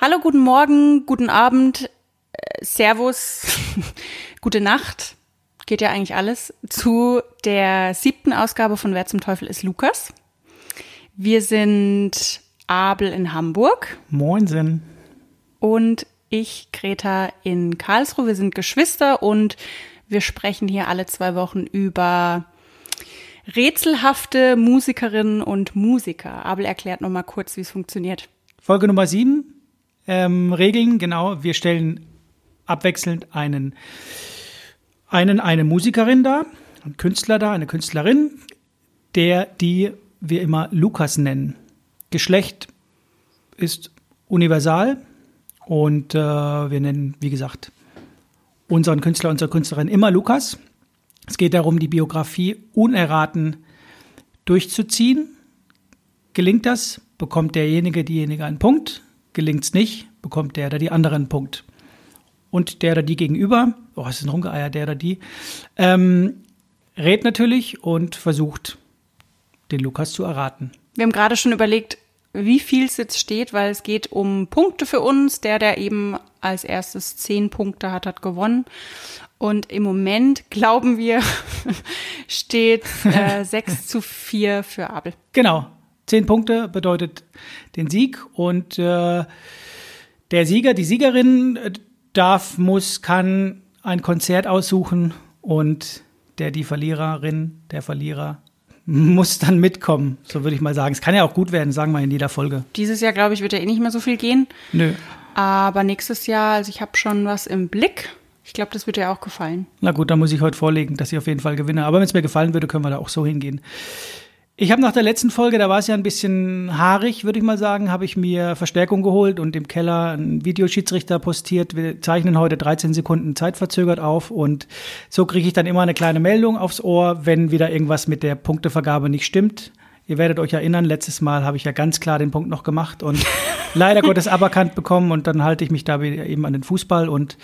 Hallo, guten Morgen, guten Abend, äh, Servus, gute Nacht. Geht ja eigentlich alles zu der siebten Ausgabe von Wer zum Teufel ist Lukas. Wir sind Abel in Hamburg. Moinsen. Und ich, Greta, in Karlsruhe. Wir sind Geschwister und wir sprechen hier alle zwei Wochen über rätselhafte Musikerinnen und Musiker. Abel erklärt nochmal kurz, wie es funktioniert. Folge Nummer sieben. Ähm, Regeln, genau. Wir stellen abwechselnd einen, einen, eine Musikerin da, einen Künstler da, eine Künstlerin, der, die wir immer Lukas nennen. Geschlecht ist universal und äh, wir nennen, wie gesagt, unseren Künstler, unsere Künstlerin immer Lukas. Es geht darum, die Biografie unerraten durchzuziehen. Gelingt das, bekommt derjenige, diejenige einen Punkt. Gelingt es nicht, bekommt der oder die andere einen Punkt. Und der oder die gegenüber, oh, es ist ein Rumgeeier, der oder die, ähm, rät natürlich und versucht, den Lukas zu erraten. Wir haben gerade schon überlegt, wie viel es jetzt steht, weil es geht um Punkte für uns. Der, der eben als erstes zehn Punkte hat, hat gewonnen. Und im Moment, glauben wir, steht äh, 6 zu 4 für Abel. Genau. Zehn Punkte bedeutet den Sieg. Und äh, der Sieger, die Siegerin äh, darf, muss, kann ein Konzert aussuchen und der, die Verliererin, der Verlierer muss dann mitkommen, so würde ich mal sagen. Es kann ja auch gut werden, sagen wir in jeder Folge. Dieses Jahr, glaube ich, wird ja eh nicht mehr so viel gehen. Nö. Aber nächstes Jahr, also ich habe schon was im Blick. Ich glaube, das wird dir auch gefallen. Na gut, dann muss ich heute vorlegen, dass ich auf jeden Fall gewinne. Aber wenn es mir gefallen würde, können wir da auch so hingehen. Ich habe nach der letzten Folge, da war es ja ein bisschen haarig, würde ich mal sagen, habe ich mir Verstärkung geholt und im Keller einen Videoschiedsrichter postiert. Wir zeichnen heute 13 Sekunden zeitverzögert auf und so kriege ich dann immer eine kleine Meldung aufs Ohr, wenn wieder irgendwas mit der Punktevergabe nicht stimmt. Ihr werdet euch erinnern, letztes Mal habe ich ja ganz klar den Punkt noch gemacht und leider Gottes aberkannt bekommen und dann halte ich mich da eben an den Fußball und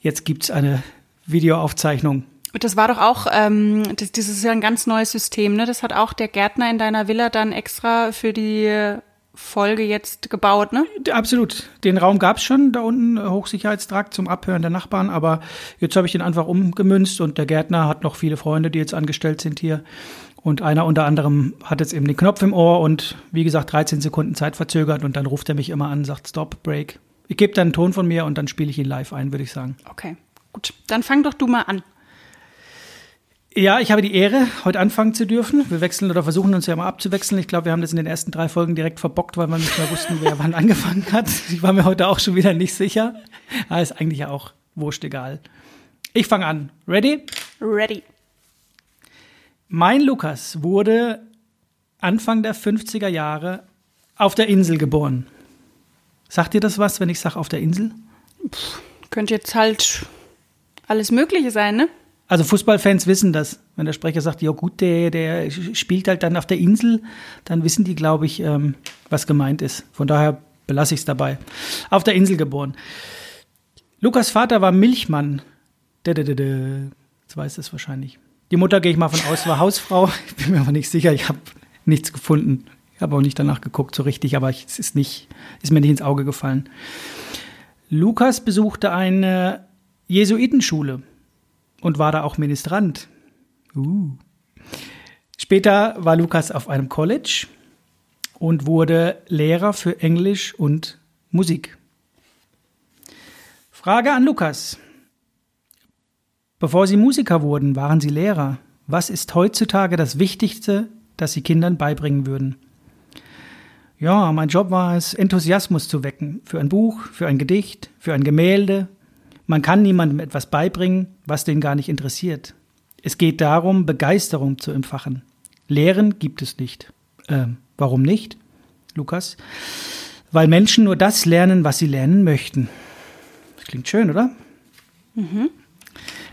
jetzt gibt's eine Videoaufzeichnung das war doch auch, ähm, das, das ist ja ein ganz neues System, ne? Das hat auch der Gärtner in deiner Villa dann extra für die Folge jetzt gebaut, ne? Absolut. Den Raum gab es schon da unten, äh, Hochsicherheitstrakt zum Abhören der Nachbarn, aber jetzt habe ich den einfach umgemünzt und der Gärtner hat noch viele Freunde, die jetzt angestellt sind hier. Und einer unter anderem hat jetzt eben den Knopf im Ohr und wie gesagt 13 Sekunden Zeit verzögert und dann ruft er mich immer an, sagt Stop, Break. Ich gebe dann einen Ton von mir und dann spiele ich ihn live ein, würde ich sagen. Okay, gut. Dann fang doch du mal an. Ja, ich habe die Ehre, heute anfangen zu dürfen. Wir wechseln oder versuchen uns ja mal abzuwechseln. Ich glaube, wir haben das in den ersten drei Folgen direkt verbockt, weil wir nicht mehr wussten, wer wann angefangen hat. Ich war mir heute auch schon wieder nicht sicher. Aber ist eigentlich ja auch wurscht egal. Ich fange an. Ready? Ready. Mein Lukas wurde Anfang der 50er Jahre auf der Insel geboren. Sagt dir das was, wenn ich sage auf der Insel? Pff, könnte jetzt halt alles Mögliche sein, ne? Also Fußballfans wissen das. Wenn der Sprecher sagt, ja gut, der, der spielt halt dann auf der Insel, dann wissen die, glaube ich, ähm, was gemeint ist. Von daher belasse ich es dabei. Auf der Insel geboren. Lukas Vater war Milchmann. Jetzt weiß es wahrscheinlich. Die Mutter, gehe ich mal von aus, war Hausfrau. Ich bin mir aber nicht sicher. Ich habe nichts gefunden. Ich habe auch nicht danach geguckt, so richtig, aber es ist, nicht, ist mir nicht ins Auge gefallen. Lukas besuchte eine Jesuitenschule und war da auch Ministrant. Uh. Später war Lukas auf einem College und wurde Lehrer für Englisch und Musik. Frage an Lukas. Bevor Sie Musiker wurden, waren Sie Lehrer. Was ist heutzutage das Wichtigste, das Sie Kindern beibringen würden? Ja, mein Job war es, Enthusiasmus zu wecken für ein Buch, für ein Gedicht, für ein Gemälde, man kann niemandem etwas beibringen, was den gar nicht interessiert. Es geht darum, Begeisterung zu empfachen. Lehren gibt es nicht. Ähm, warum nicht, Lukas? Weil Menschen nur das lernen, was sie lernen möchten. Das klingt schön, oder? Mhm.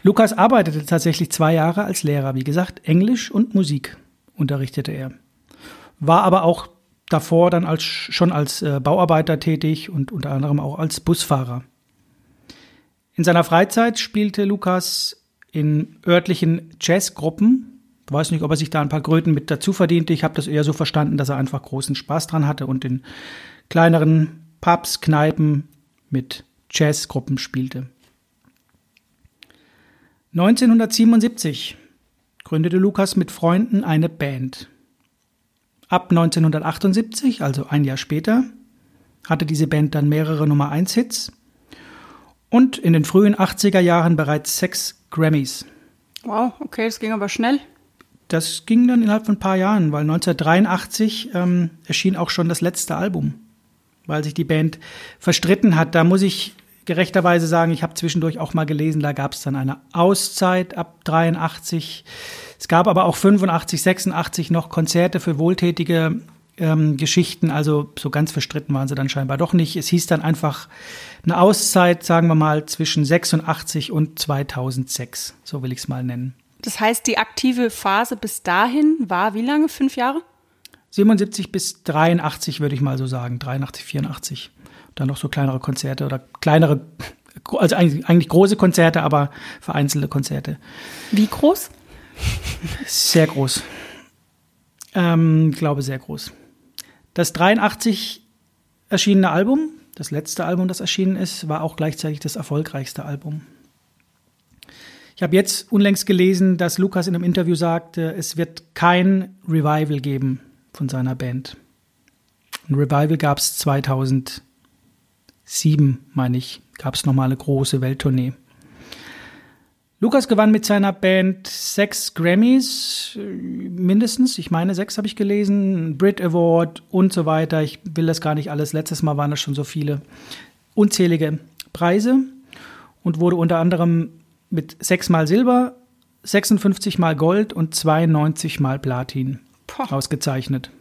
Lukas arbeitete tatsächlich zwei Jahre als Lehrer. Wie gesagt, Englisch und Musik unterrichtete er. War aber auch davor dann als, schon als äh, Bauarbeiter tätig und unter anderem auch als Busfahrer. In seiner Freizeit spielte Lukas in örtlichen Jazzgruppen. Ich weiß nicht, ob er sich da ein paar Kröten mit dazu verdiente. Ich habe das eher so verstanden, dass er einfach großen Spaß dran hatte und in kleineren Pubs, Kneipen mit Jazzgruppen spielte. 1977 gründete Lukas mit Freunden eine Band. Ab 1978, also ein Jahr später, hatte diese Band dann mehrere Nummer 1 Hits und in den frühen 80er Jahren bereits sechs Grammys. Wow, okay, das ging aber schnell. Das ging dann innerhalb von ein paar Jahren, weil 1983 ähm, erschien auch schon das letzte Album, weil sich die Band verstritten hat. Da muss ich gerechterweise sagen, ich habe zwischendurch auch mal gelesen, da gab es dann eine Auszeit ab 83. Es gab aber auch 85, 86 noch Konzerte für wohltätige ähm, Geschichten. Also so ganz verstritten waren sie dann scheinbar doch nicht. Es hieß dann einfach eine Auszeit, sagen wir mal, zwischen 86 und 2006. So will ich es mal nennen. Das heißt, die aktive Phase bis dahin war wie lange? Fünf Jahre? 77 bis 83 würde ich mal so sagen. 83, 84. Dann noch so kleinere Konzerte oder kleinere, also eigentlich, eigentlich große Konzerte, aber vereinzelte Konzerte. Wie groß? Sehr groß. Ähm, glaube sehr groß. Das 83 erschienene Album, das letzte Album, das erschienen ist, war auch gleichzeitig das erfolgreichste Album. Ich habe jetzt unlängst gelesen, dass Lukas in einem Interview sagte, es wird kein Revival geben von seiner Band. Ein Revival gab es 2007, meine ich, gab es nochmal eine große Welttournee. Lukas gewann mit seiner Band sechs Grammys, mindestens. Ich meine, sechs habe ich gelesen. Brit Award und so weiter. Ich will das gar nicht alles. Letztes Mal waren das schon so viele. Unzählige Preise und wurde unter anderem mit sechs Mal Silber, 56 Mal Gold und 92 Mal Platin Poh. ausgezeichnet.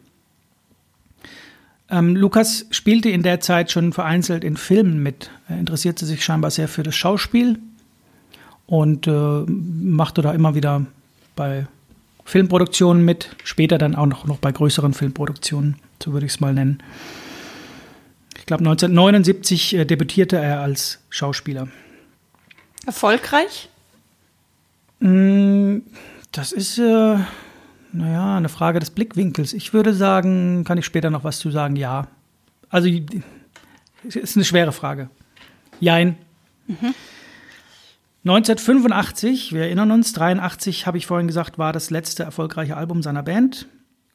Ähm, Lukas spielte in der Zeit schon vereinzelt in Filmen mit. Er interessierte sich scheinbar sehr für das Schauspiel und äh, machte da immer wieder bei Filmproduktionen mit, später dann auch noch, noch bei größeren Filmproduktionen, so würde ich es mal nennen. Ich glaube, 1979 äh, debütierte er als Schauspieler. Erfolgreich? Mm, das ist, äh, naja, eine Frage des Blickwinkels. Ich würde sagen, kann ich später noch was zu sagen? Ja. Also, es ist eine schwere Frage. Jein. Mhm. 1985, wir erinnern uns, 83 habe ich vorhin gesagt, war das letzte erfolgreiche Album seiner Band.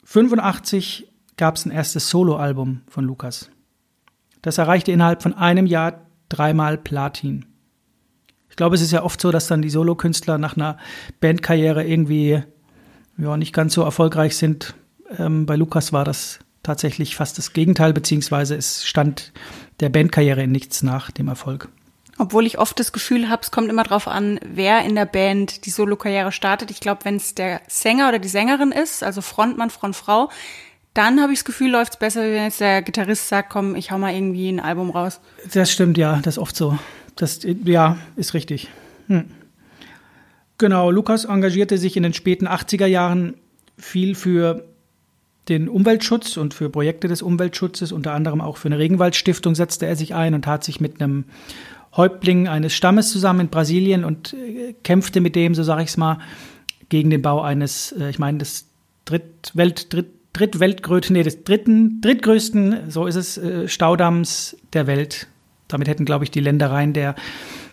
85 gab es ein erstes Soloalbum von Lukas. Das erreichte innerhalb von einem Jahr dreimal Platin. Ich glaube, es ist ja oft so, dass dann die Solokünstler nach einer Bandkarriere irgendwie ja, nicht ganz so erfolgreich sind. Ähm, bei Lukas war das tatsächlich fast das Gegenteil, beziehungsweise es stand der Bandkarriere in nichts nach dem Erfolg. Obwohl ich oft das Gefühl habe, es kommt immer darauf an, wer in der Band die Solo-Karriere startet. Ich glaube, wenn es der Sänger oder die Sängerin ist, also Frontmann, Frontfrau, dann habe ich das Gefühl, läuft es besser, wenn jetzt der Gitarrist sagt, komm, ich hau mal irgendwie ein Album raus. Das stimmt, ja, das ist oft so. Das, ja, ist richtig. Hm. Genau, Lukas engagierte sich in den späten 80er Jahren viel für den Umweltschutz und für Projekte des Umweltschutzes, unter anderem auch für eine Regenwaldstiftung setzte er sich ein und hat sich mit einem Häuptling eines Stammes zusammen in Brasilien und äh, kämpfte mit dem, so sage ich es mal, gegen den Bau eines, äh, ich meine, des Drittwelt, Dritt, Drittweltgrößten, nee, des dritten, drittgrößten, so ist es, äh, Staudamms der Welt. Damit hätten, glaube ich, die Ländereien der,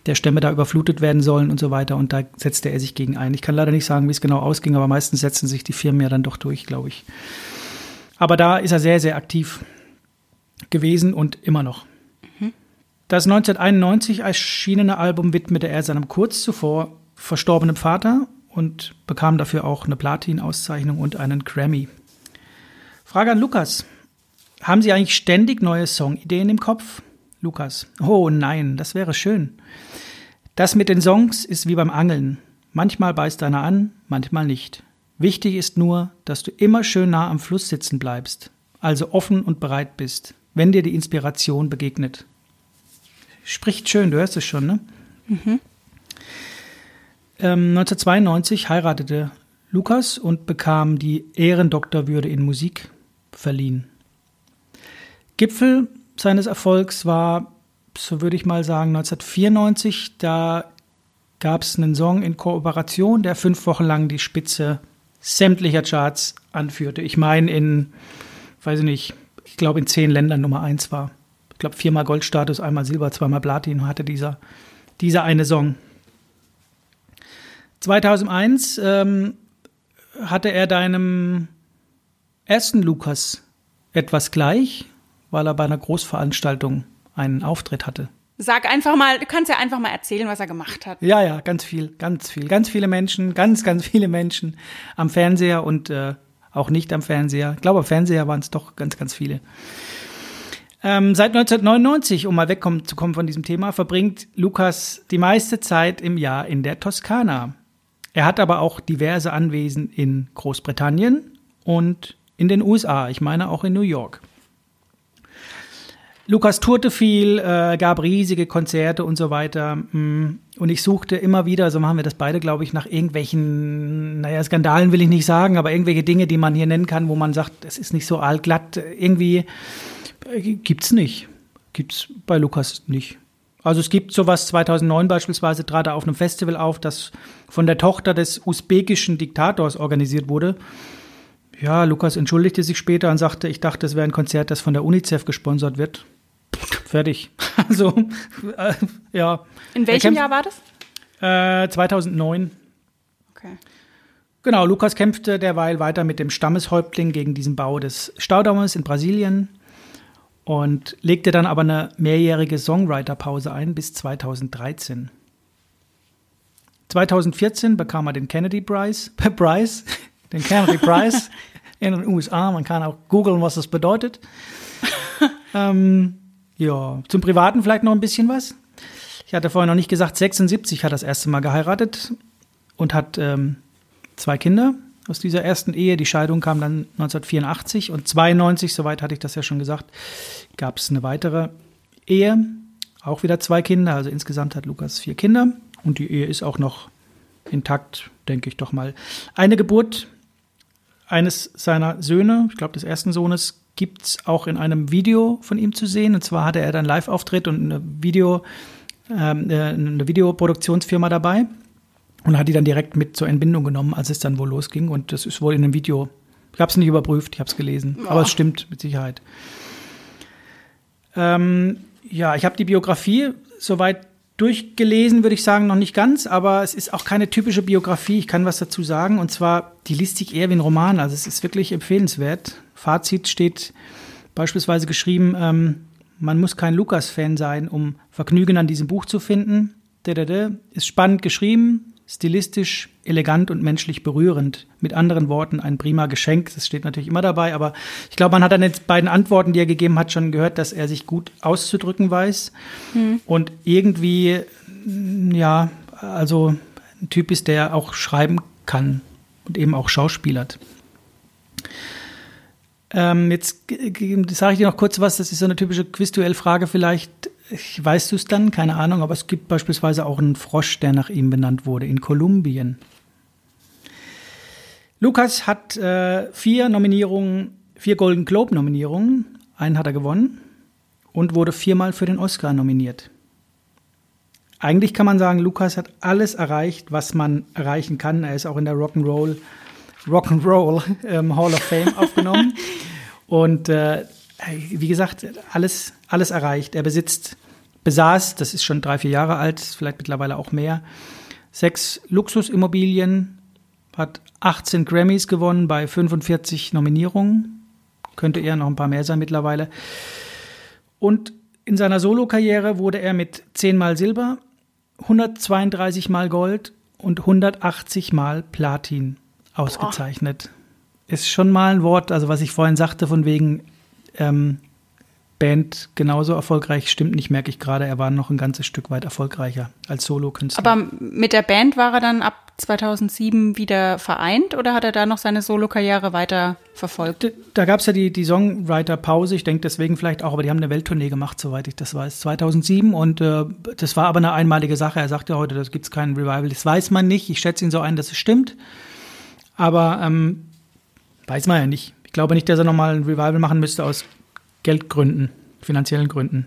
der Stämme da überflutet werden sollen und so weiter. Und da setzte er sich gegen ein. Ich kann leider nicht sagen, wie es genau ausging, aber meistens setzen sich die Firmen ja dann doch durch, glaube ich. Aber da ist er sehr, sehr aktiv gewesen und immer noch. Das 1991 erschienene Album widmete er seinem kurz zuvor verstorbenen Vater und bekam dafür auch eine Platin-Auszeichnung und einen Grammy. Frage an Lukas. Haben Sie eigentlich ständig neue Songideen im Kopf? Lukas. Oh nein, das wäre schön. Das mit den Songs ist wie beim Angeln. Manchmal beißt einer an, manchmal nicht. Wichtig ist nur, dass du immer schön nah am Fluss sitzen bleibst, also offen und bereit bist, wenn dir die Inspiration begegnet. Spricht schön, du hörst es schon, ne? Mhm. Ähm, 1992 heiratete Lukas und bekam die Ehrendoktorwürde in Musik verliehen. Gipfel seines Erfolgs war, so würde ich mal sagen, 1994. Da gab es einen Song in Kooperation, der fünf Wochen lang die Spitze sämtlicher Charts anführte. Ich meine in, weiß ich nicht, ich glaube in zehn Ländern Nummer eins war. Ich glaube, viermal Goldstatus, einmal Silber, zweimal Platin hatte dieser, dieser eine Song. 2001 ähm, hatte er deinem ersten Lukas etwas gleich, weil er bei einer Großveranstaltung einen Auftritt hatte. Sag einfach mal, du kannst ja einfach mal erzählen, was er gemacht hat. Ja, ja, ganz viel, ganz viel. Ganz viele Menschen, ganz, ganz viele Menschen am Fernseher und äh, auch nicht am Fernseher. Ich glaube, am Fernseher waren es doch ganz, ganz viele. Ähm, seit 1999, um mal wegzukommen von diesem Thema, verbringt Lukas die meiste Zeit im Jahr in der Toskana. Er hat aber auch diverse Anwesen in Großbritannien und in den USA, ich meine auch in New York. Lukas tourte viel, äh, gab riesige Konzerte und so weiter. Mm, und ich suchte immer wieder, so machen wir das beide, glaube ich, nach irgendwelchen, naja, Skandalen will ich nicht sagen, aber irgendwelche Dinge, die man hier nennen kann, wo man sagt, es ist nicht so. Irgendwie äh, gibt's nicht. Gibt's bei Lukas nicht. Also es gibt sowas 2009 beispielsweise trat er auf einem Festival auf, das von der Tochter des usbekischen Diktators organisiert wurde. Ja, Lukas entschuldigte sich später und sagte, ich dachte, es wäre ein Konzert, das von der UNICEF gesponsert wird. Fertig. Also, äh, ja. In welchem Jahr war das? Äh, 2009. Okay. Genau, Lukas kämpfte derweil weiter mit dem Stammeshäuptling gegen diesen Bau des Staudammes in Brasilien und legte dann aber eine mehrjährige Songwriter-Pause ein bis 2013. 2014 bekam er den Kennedy Prize, Prize den Kennedy Prize in den USA. Man kann auch googeln, was das bedeutet. ähm, ja, zum Privaten vielleicht noch ein bisschen was. Ich hatte vorher noch nicht gesagt, 76 hat das erste Mal geheiratet und hat ähm, zwei Kinder aus dieser ersten Ehe. Die Scheidung kam dann 1984 und 92, soweit hatte ich das ja schon gesagt, gab es eine weitere Ehe. Auch wieder zwei Kinder, also insgesamt hat Lukas vier Kinder und die Ehe ist auch noch intakt, denke ich doch mal. Eine Geburt eines seiner Söhne, ich glaube des ersten Sohnes, gibt es auch in einem Video von ihm zu sehen. Und zwar hatte er dann Live-Auftritt und eine Video, ähm, äh, eine Videoproduktionsfirma dabei und hat die dann direkt mit zur Entbindung genommen, als es dann wohl losging. Und das ist wohl in einem Video. Ich habe es nicht überprüft, ich habe es gelesen, oh. aber es stimmt mit Sicherheit. Ähm, ja, ich habe die Biografie soweit durchgelesen, würde ich sagen, noch nicht ganz, aber es ist auch keine typische Biografie. Ich kann was dazu sagen. Und zwar, die liest sich eher wie ein Roman. Also es ist wirklich empfehlenswert. Fazit steht beispielsweise geschrieben, ähm, man muss kein Lukas-Fan sein, um Vergnügen an diesem Buch zu finden. Ist spannend geschrieben, stilistisch, elegant und menschlich berührend. Mit anderen Worten, ein prima Geschenk. Das steht natürlich immer dabei, aber ich glaube, man hat an den beiden Antworten, die er gegeben hat, schon gehört, dass er sich gut auszudrücken weiß. Hm. Und irgendwie, ja, also ein Typ ist, der auch schreiben kann und eben auch schauspielert. Ähm, jetzt sage ich dir noch kurz was, das ist so eine typische Quizduell-Frage vielleicht. Weißt du es dann? Keine Ahnung, aber es gibt beispielsweise auch einen Frosch, der nach ihm benannt wurde, in Kolumbien. Lukas hat äh, vier Nominierungen, vier Golden Globe-Nominierungen. Einen hat er gewonnen und wurde viermal für den Oscar nominiert. Eigentlich kann man sagen, Lukas hat alles erreicht, was man erreichen kann. Er ist auch in der Rock'n'Roll Rock'n'Roll ähm, Hall of Fame aufgenommen. Und äh, wie gesagt, alles, alles erreicht. Er besitzt, besaß, das ist schon drei, vier Jahre alt, vielleicht mittlerweile auch mehr, sechs Luxusimmobilien, hat 18 Grammys gewonnen bei 45 Nominierungen. Könnte eher noch ein paar mehr sein mittlerweile. Und in seiner Solokarriere wurde er mit 10 Mal Silber, 132 Mal Gold und 180 Mal Platin ausgezeichnet. Boah. Ist schon mal ein Wort, also was ich vorhin sagte, von wegen ähm, Band genauso erfolgreich, stimmt nicht, merke ich gerade. Er war noch ein ganzes Stück weit erfolgreicher als Solokünstler. Aber mit der Band war er dann ab 2007 wieder vereint oder hat er da noch seine Solokarriere weiter verfolgt? Da, da gab es ja die, die Songwriter-Pause, ich denke deswegen vielleicht auch, aber die haben eine Welttournee gemacht, soweit ich das weiß, 2007 und äh, das war aber eine einmalige Sache. Er sagte heute, das gibt es keinen Revival, das weiß man nicht. Ich schätze ihn so ein, dass es stimmt. Aber ähm, weiß man ja nicht. Ich glaube nicht, dass er nochmal ein Revival machen müsste aus Geldgründen, finanziellen Gründen.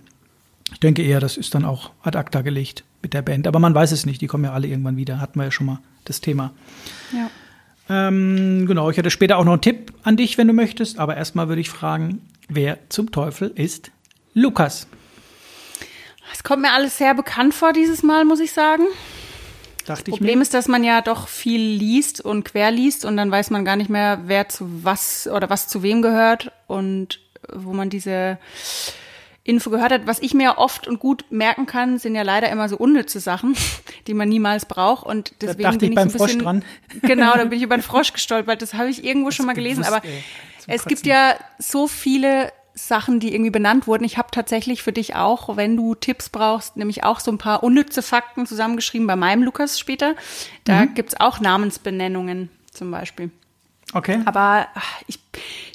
Ich denke eher, das ist dann auch ad acta gelegt mit der Band. Aber man weiß es nicht. Die kommen ja alle irgendwann wieder. Hatten wir ja schon mal das Thema. Ja. Ähm, genau, ich hätte später auch noch einen Tipp an dich, wenn du möchtest. Aber erstmal würde ich fragen, wer zum Teufel ist Lukas? kommt mir alles sehr bekannt vor dieses Mal, muss ich sagen. Dachte ich Problem mir. ist, dass man ja doch viel liest und quer liest und dann weiß man gar nicht mehr, wer zu was oder was zu wem gehört und wo man diese Info gehört hat. Was ich mir oft und gut merken kann, sind ja leider immer so unnütze Sachen, die man niemals braucht und deswegen dachte bin ich beim so ein bisschen, Frosch dran. Genau, da bin ich über den Frosch gestolpert. Das habe ich irgendwo schon mal gelesen, gewusst, aber ey. Zum es gibt Kotzen. ja so viele Sachen, die irgendwie benannt wurden. Ich habe tatsächlich für dich auch, wenn du Tipps brauchst, nämlich auch so ein paar unnütze Fakten zusammengeschrieben bei meinem Lukas später. Da Mhm. gibt's auch Namensbenennungen zum Beispiel. Okay. Aber ach, ich,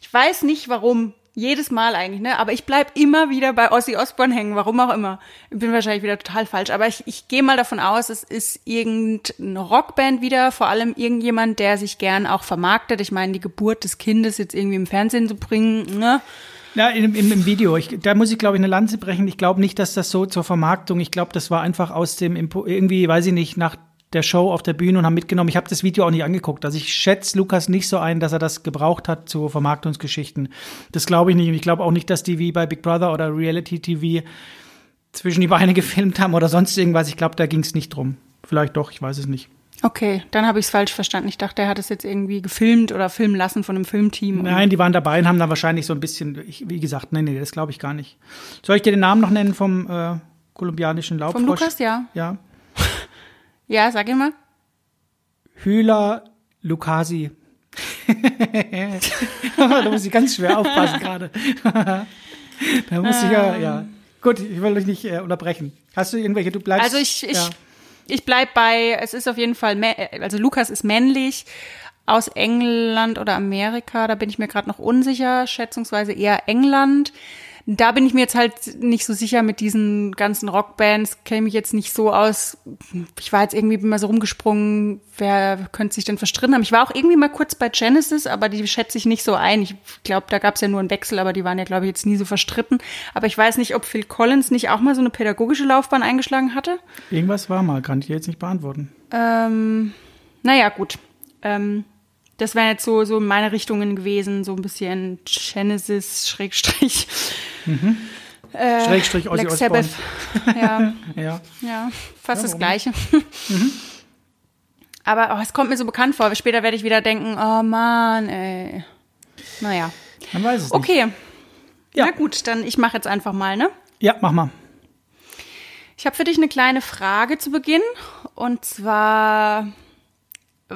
ich weiß nicht warum. Jedes Mal eigentlich, ne? Aber ich bleib immer wieder bei Ozzy Osbourne hängen, warum auch immer. Ich bin wahrscheinlich wieder total falsch. Aber ich, ich gehe mal davon aus, es ist irgendeine Rockband wieder, vor allem irgendjemand, der sich gern auch vermarktet. Ich meine, die Geburt des Kindes jetzt irgendwie im Fernsehen zu bringen, ne? Ja, im, im, im Video. Ich, da muss ich, glaube ich, eine Lanze brechen. Ich glaube nicht, dass das so zur Vermarktung, ich glaube, das war einfach aus dem, Impo irgendwie, weiß ich nicht, nach der Show auf der Bühne und haben mitgenommen. Ich habe das Video auch nicht angeguckt. Also ich schätze Lukas nicht so ein, dass er das gebraucht hat zu Vermarktungsgeschichten. Das glaube ich nicht. Und ich glaube auch nicht, dass die wie bei Big Brother oder Reality TV zwischen die Beine gefilmt haben oder sonst irgendwas. Ich glaube, da ging es nicht drum. Vielleicht doch, ich weiß es nicht. Okay, dann habe ich es falsch verstanden. Ich dachte, er hat es jetzt irgendwie gefilmt oder filmen lassen von einem Filmteam. Nein, die waren dabei und haben dann wahrscheinlich so ein bisschen, ich, wie gesagt, nee, nee, das glaube ich gar nicht. Soll ich dir den Namen noch nennen vom äh, kolumbianischen Laubfrosch? Vom Lukas, ja. Ja. Ja, sag ihn mal. Hühler Lucasi. da muss ich ganz schwer aufpassen gerade. da muss ich ja, ja. Gut, ich will euch nicht äh, unterbrechen. Hast du irgendwelche, du bleibst. Also ich, ich, ja. Ich bleib bei, es ist auf jeden Fall, also Lukas ist männlich aus England oder Amerika, da bin ich mir gerade noch unsicher, schätzungsweise eher England. Da bin ich mir jetzt halt nicht so sicher mit diesen ganzen Rockbands, kenne mich jetzt nicht so aus. Ich war jetzt irgendwie mal so rumgesprungen, wer könnte sich denn verstritten haben. Ich war auch irgendwie mal kurz bei Genesis, aber die schätze ich nicht so ein. Ich glaube, da gab es ja nur einen Wechsel, aber die waren ja, glaube ich, jetzt nie so verstritten. Aber ich weiß nicht, ob Phil Collins nicht auch mal so eine pädagogische Laufbahn eingeschlagen hatte. Irgendwas war mal, kann ich dir jetzt nicht beantworten. Ähm, naja, gut. Ähm, das wären jetzt so, so meine Richtungen gewesen, so ein bisschen Genesis, Schrägstrich. Äh, Schrägstrich Ozzy Black. Sabbath. Ja, Ja. ja, fast Ja, das Gleiche. Aber oh, es kommt mir so bekannt vor. Später werde ich wieder denken, oh Mann, ey. Naja. Man weiß es nicht. Okay. Ja. Na gut, dann ich mache jetzt einfach mal, ne? Ja, mach mal. Ich habe für dich eine kleine Frage zu Beginn. Und zwar,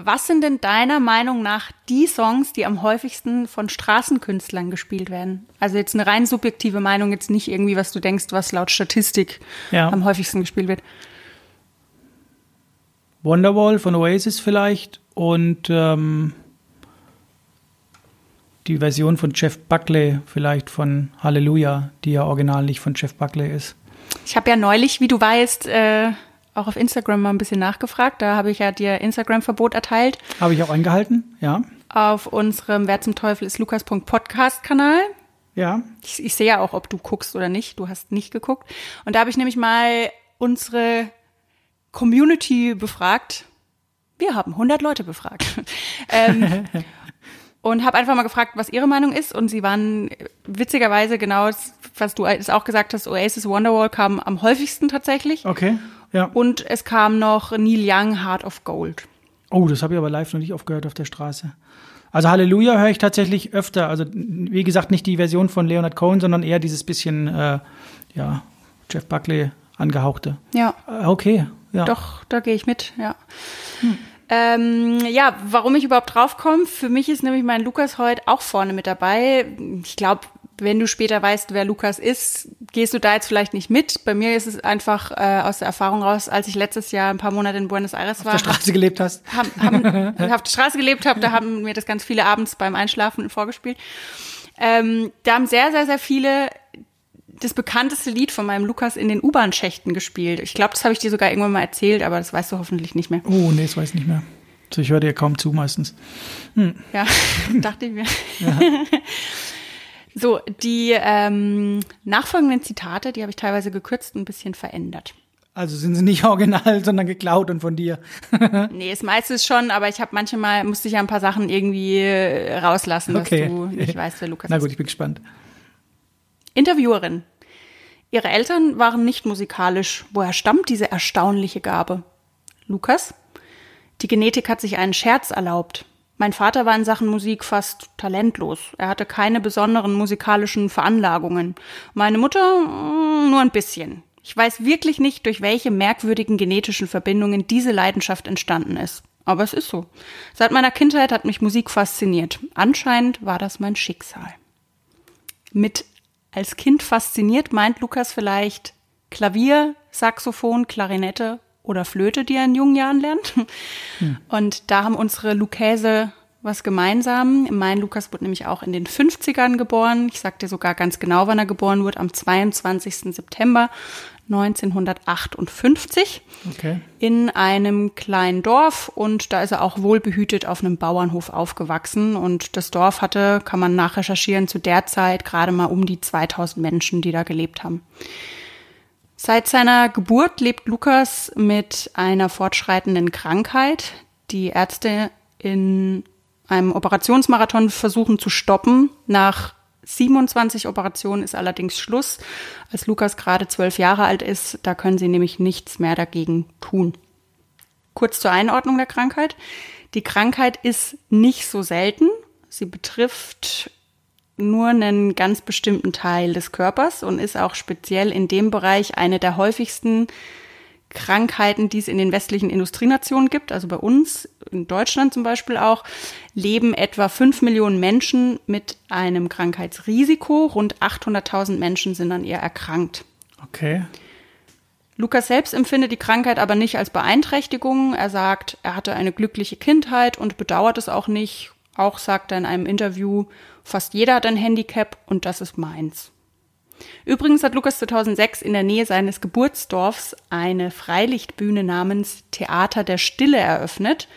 was sind denn deiner Meinung nach die Songs, die am häufigsten von Straßenkünstlern gespielt werden? Also jetzt eine rein subjektive Meinung, jetzt nicht irgendwie, was du denkst, was laut Statistik Ja. am häufigsten gespielt wird. Wonderwall von Oasis vielleicht und ähm, die Version von Jeff Buckley vielleicht von Hallelujah, die ja original nicht von Jeff Buckley ist. Ich habe ja neulich, wie du weißt, äh, auch auf Instagram mal ein bisschen nachgefragt. Da habe ich ja dir Instagram-Verbot erteilt. Habe ich auch eingehalten, ja. Auf unserem Wer zum Teufel ist Lukas.podcast-Kanal. Ja, Ich, ich sehe ja auch, ob du guckst oder nicht. Du hast nicht geguckt. Und da habe ich nämlich mal unsere Community befragt. Wir haben 100 Leute befragt. ähm, und habe einfach mal gefragt, was ihre Meinung ist. Und sie waren witzigerweise genau, das, was du jetzt auch gesagt hast, Oasis Wonderwall kam am häufigsten tatsächlich. okay. Ja. Und es kam noch Neil Young, Heart of Gold. Oh, das habe ich aber live noch nicht aufgehört auf der Straße. Also Halleluja höre ich tatsächlich öfter. Also wie gesagt, nicht die Version von Leonard Cohen, sondern eher dieses bisschen, äh, ja, Jeff Buckley angehauchte. Ja. Äh, okay, ja. Doch, da gehe ich mit, ja. Ähm, ja, warum ich überhaupt draufkomme, für mich ist nämlich mein Lukas heute auch vorne mit dabei. Ich glaube, wenn du später weißt, wer Lukas ist, gehst du da jetzt vielleicht nicht mit. Bei mir ist es einfach äh, aus der Erfahrung raus, als ich letztes Jahr ein paar Monate in Buenos Aires auf war, der Straße gelebt hast. haben, haben, auf der Straße gelebt habe, da haben mir das ganz viele abends beim Einschlafen vorgespielt. Ähm, da haben sehr, sehr, sehr viele das bekannteste Lied von meinem Lukas in den U-Bahn-Schächten gespielt. Ich glaube, das habe ich dir sogar irgendwann mal erzählt, aber das weißt du hoffentlich nicht mehr. Oh, nee, das weiß ich nicht mehr. Also ich höre dir kaum zu meistens. Ja, dachte ich mir. So, die ähm, nachfolgenden Zitate, die habe ich teilweise gekürzt und ein bisschen verändert. Also sind sie nicht original, sondern geklaut und von dir. Nee, ist schon, aber ich habe manchmal, musste ich ja ein paar Sachen irgendwie äh, rauslassen, Okay. dass du nicht weißt, wer Lukas Na ist. gut, ich bin gespannt. Interviewerin. Ihre Eltern waren nicht musikalisch. Woher stammt diese erstaunliche Gabe? Lukas? Die Genetik hat sich einen Scherz erlaubt. Mein Vater war in Sachen Musik fast talentlos. Er hatte keine besonderen musikalischen Veranlagungen. Meine Mutter mm, nur ein bisschen. Ich weiß wirklich nicht, durch welche merkwürdigen genetischen Verbindungen diese Leidenschaft entstanden ist. Aber es ist so. Seit meiner Kindheit hat mich Musik fasziniert. Anscheinend war das mein Schicksal. Mit als Kind fasziniert meint Lukas vielleicht Klavier, Saxophon, Klarinette oder Flöte, die er in jungen Jahren lernt. Hm. Und da haben unsere Lukäse was gemeinsam. Mein Lukas wurde nämlich auch in den 50ern geboren. Ich sagte sogar ganz genau, wann er geboren wurde, am 22. September 1958 okay. in einem kleinen Dorf und da ist er auch wohlbehütet auf einem Bauernhof aufgewachsen und das Dorf hatte, kann man nachrecherchieren, zu der Zeit gerade mal um die 2000 Menschen, die da gelebt haben. Seit seiner Geburt lebt Lukas mit einer fortschreitenden Krankheit. Die Ärzte in einem Operationsmarathon versuchen zu stoppen. Nach 27 Operationen ist allerdings Schluss. Als Lukas gerade zwölf Jahre alt ist, da können sie nämlich nichts mehr dagegen tun. Kurz zur Einordnung der Krankheit. Die Krankheit ist nicht so selten. Sie betrifft nur einen ganz bestimmten Teil des Körpers und ist auch speziell in dem Bereich eine der häufigsten Krankheiten, die es in den westlichen Industrienationen gibt, also bei uns, in Deutschland zum Beispiel auch, leben etwa fünf Millionen Menschen mit einem Krankheitsrisiko. Rund 800.000 Menschen sind an ihr erkrankt. Okay. Lukas selbst empfindet die Krankheit aber nicht als Beeinträchtigung. Er sagt, er hatte eine glückliche Kindheit und bedauert es auch nicht. Auch sagt er in einem Interview, fast jeder hat ein Handicap und das ist meins. Übrigens hat Lukas 2006 in der Nähe seines Geburtsdorfs eine Freilichtbühne namens Theater der Stille eröffnet.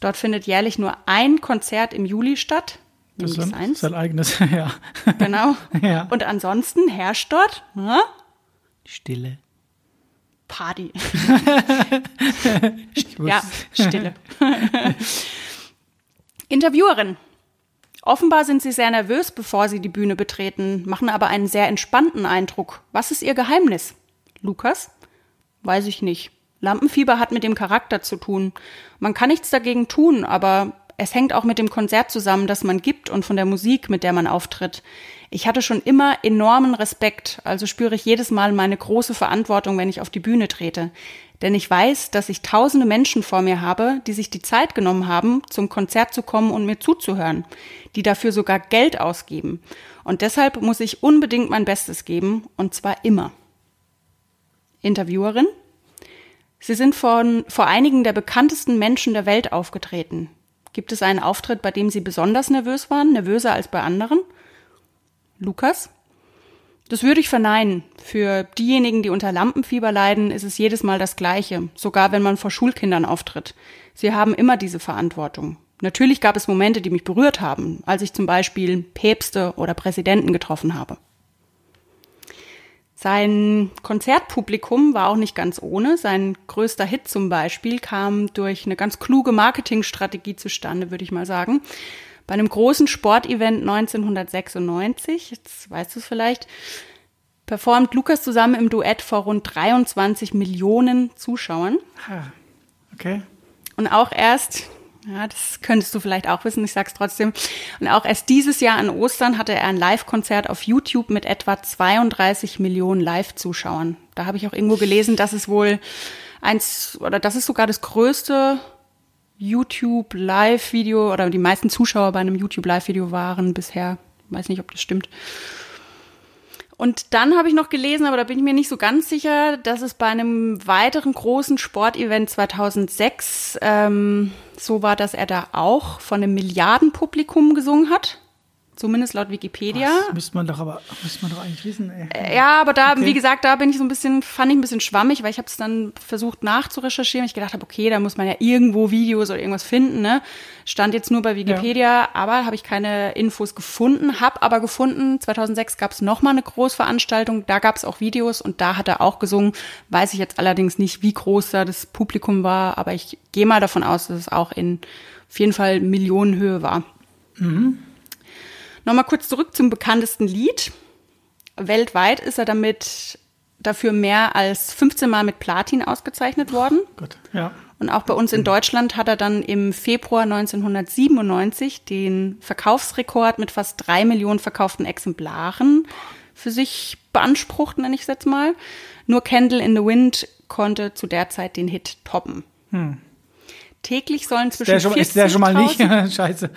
Dort findet jährlich nur ein Konzert im Juli statt. Das ist ein, sein eigenes, ja. Genau. ja. Und ansonsten herrscht dort ja, Stille. Party. ja, Stille. Interviewerin. Offenbar sind sie sehr nervös, bevor sie die Bühne betreten, machen aber einen sehr entspannten Eindruck. Was ist ihr Geheimnis? Lukas? Weiß ich nicht. Lampenfieber hat mit dem Charakter zu tun. Man kann nichts dagegen tun, aber es hängt auch mit dem Konzert zusammen, das man gibt und von der Musik, mit der man auftritt. Ich hatte schon immer enormen Respekt, also spüre ich jedes Mal meine große Verantwortung, wenn ich auf die Bühne trete. Denn ich weiß, dass ich tausende Menschen vor mir habe, die sich die Zeit genommen haben, zum Konzert zu kommen und mir zuzuhören, die dafür sogar Geld ausgeben. Und deshalb muss ich unbedingt mein Bestes geben, und zwar immer. Interviewerin. Sie sind von, vor einigen der bekanntesten Menschen der Welt aufgetreten. Gibt es einen Auftritt, bei dem Sie besonders nervös waren, nervöser als bei anderen? Lukas? Das würde ich verneinen. Für diejenigen, die unter Lampenfieber leiden, ist es jedes Mal das Gleiche, sogar wenn man vor Schulkindern auftritt. Sie haben immer diese Verantwortung. Natürlich gab es Momente, die mich berührt haben, als ich zum Beispiel Päpste oder Präsidenten getroffen habe. Sein Konzertpublikum war auch nicht ganz ohne. Sein größter Hit zum Beispiel kam durch eine ganz kluge Marketingstrategie zustande, würde ich mal sagen. Bei einem großen Sportevent 1996, jetzt weißt du es vielleicht, performt Lukas zusammen im Duett vor rund 23 Millionen Zuschauern. Okay. Und auch erst, ja, das könntest du vielleicht auch wissen, ich sag's trotzdem. Und auch erst dieses Jahr an Ostern hatte er ein Live-Konzert auf YouTube mit etwa 32 Millionen Live-Zuschauern. Da habe ich auch irgendwo gelesen, dass es wohl eins, oder das ist sogar das größte YouTube Live-Video oder die meisten Zuschauer bei einem YouTube Live-Video waren bisher. Weiß nicht, ob das stimmt. Und dann habe ich noch gelesen, aber da bin ich mir nicht so ganz sicher, dass es bei einem weiteren großen Sportevent 2006 ähm, so war, dass er da auch von einem Milliardenpublikum gesungen hat. Zumindest laut Wikipedia. Das müsste man doch aber, müsste man doch eigentlich wissen, ey. Äh, ja, aber da, okay. wie gesagt, da bin ich so ein bisschen, fand ich ein bisschen schwammig, weil ich habe es dann versucht nachzurecherchieren. Ich gedacht habe, okay, da muss man ja irgendwo Videos oder irgendwas finden, ne? Stand jetzt nur bei Wikipedia, ja. aber habe ich keine Infos gefunden. Hab aber gefunden, 2006 gab es nochmal eine Großveranstaltung, da gab es auch Videos und da hat er auch gesungen. Weiß ich jetzt allerdings nicht, wie groß da das Publikum war, aber ich gehe mal davon aus, dass es auch in auf jeden Fall Millionenhöhe war. Mhm. Nochmal kurz zurück zum bekanntesten Lied. Weltweit ist er damit dafür mehr als 15 Mal mit Platin ausgezeichnet worden. Gott, ja. Und auch bei uns in Deutschland hat er dann im Februar 1997 den Verkaufsrekord mit fast drei Millionen verkauften Exemplaren für sich beansprucht, nenne ich es jetzt mal. Nur Candle in the Wind konnte zu der Zeit den Hit toppen. Hm. Täglich sollen zwischen der schon, 40 Ist der schon mal nicht? Scheiße.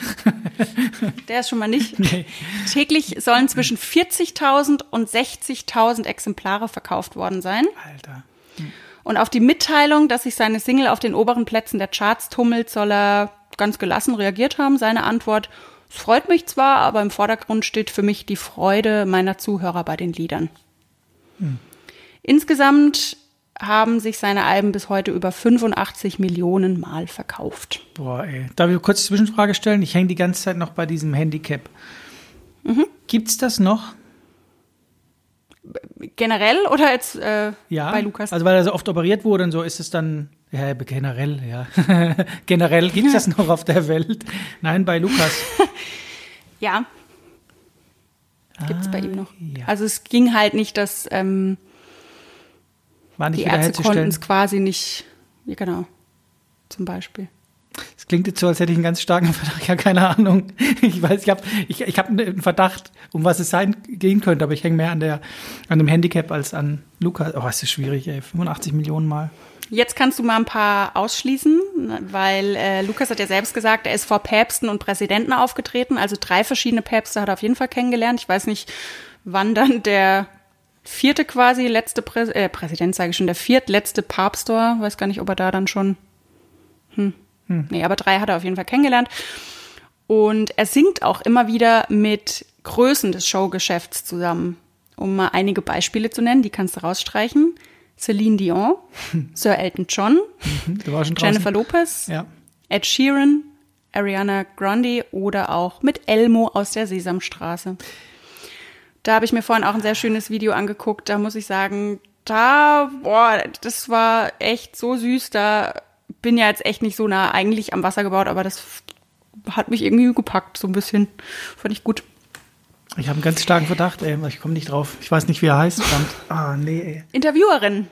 Der ist schon mal nicht. Nee. Täglich sollen zwischen 40.000 und 60.000 Exemplare verkauft worden sein. Alter. Hm. Und auf die Mitteilung, dass sich seine Single auf den oberen Plätzen der Charts tummelt, soll er ganz gelassen reagiert haben. Seine Antwort, es freut mich zwar, aber im Vordergrund steht für mich die Freude meiner Zuhörer bei den Liedern. Hm. Insgesamt haben sich seine Alben bis heute über 85 Millionen Mal verkauft. Boah, ey. Darf ich kurz eine Zwischenfrage stellen? Ich hänge die ganze Zeit noch bei diesem Handicap. Mhm. Gibt's das noch? Generell oder jetzt äh, ja, bei Lukas? Also weil er so oft operiert wurde und so ist es dann, ja, generell, ja. generell gibt es das noch auf der Welt. Nein, bei Lukas. ja. Gibt es ah, bei ihm noch. Ja. Also es ging halt nicht, dass ähm, War nicht die Ärzte konnten es quasi nicht, ja, genau, zum Beispiel. Es klingt jetzt so, als hätte ich einen ganz starken Verdacht. Ja, keine Ahnung. Ich weiß, ich habe ich, ich hab einen Verdacht, um was es sein gehen könnte, aber ich hänge mehr an, der, an dem Handicap als an Lukas. Oh, es ist schwierig, ey. 85 Millionen Mal. Jetzt kannst du mal ein paar ausschließen, weil äh, Lukas hat ja selbst gesagt, er ist vor Päpsten und Präsidenten aufgetreten. Also drei verschiedene Päpste hat er auf jeden Fall kennengelernt. Ich weiß nicht, wann dann der vierte quasi letzte Prä äh, Präsident, sage ich schon, der viertletzte Papst war. Weiß gar nicht, ob er da dann schon. Hm, hm. Nee, aber drei hat er auf jeden Fall kennengelernt. Und er singt auch immer wieder mit Größen des Showgeschäfts zusammen. Um mal einige Beispiele zu nennen, die kannst du rausstreichen. Celine Dion, Sir Elton John, Jennifer Lopez, ja. Ed Sheeran, Ariana Grande oder auch mit Elmo aus der Sesamstraße. Da habe ich mir vorhin auch ein sehr schönes Video angeguckt. Da muss ich sagen, da, boah, das war echt so süß. Da bin ja jetzt echt nicht so nah eigentlich am Wasser gebaut, aber das hat mich irgendwie gepackt, so ein bisschen. Fand ich gut. Ich habe einen ganz starken Verdacht, ey, ich komme nicht drauf. Ich weiß nicht, wie er heißt. ah, nee, ey. Interviewerin.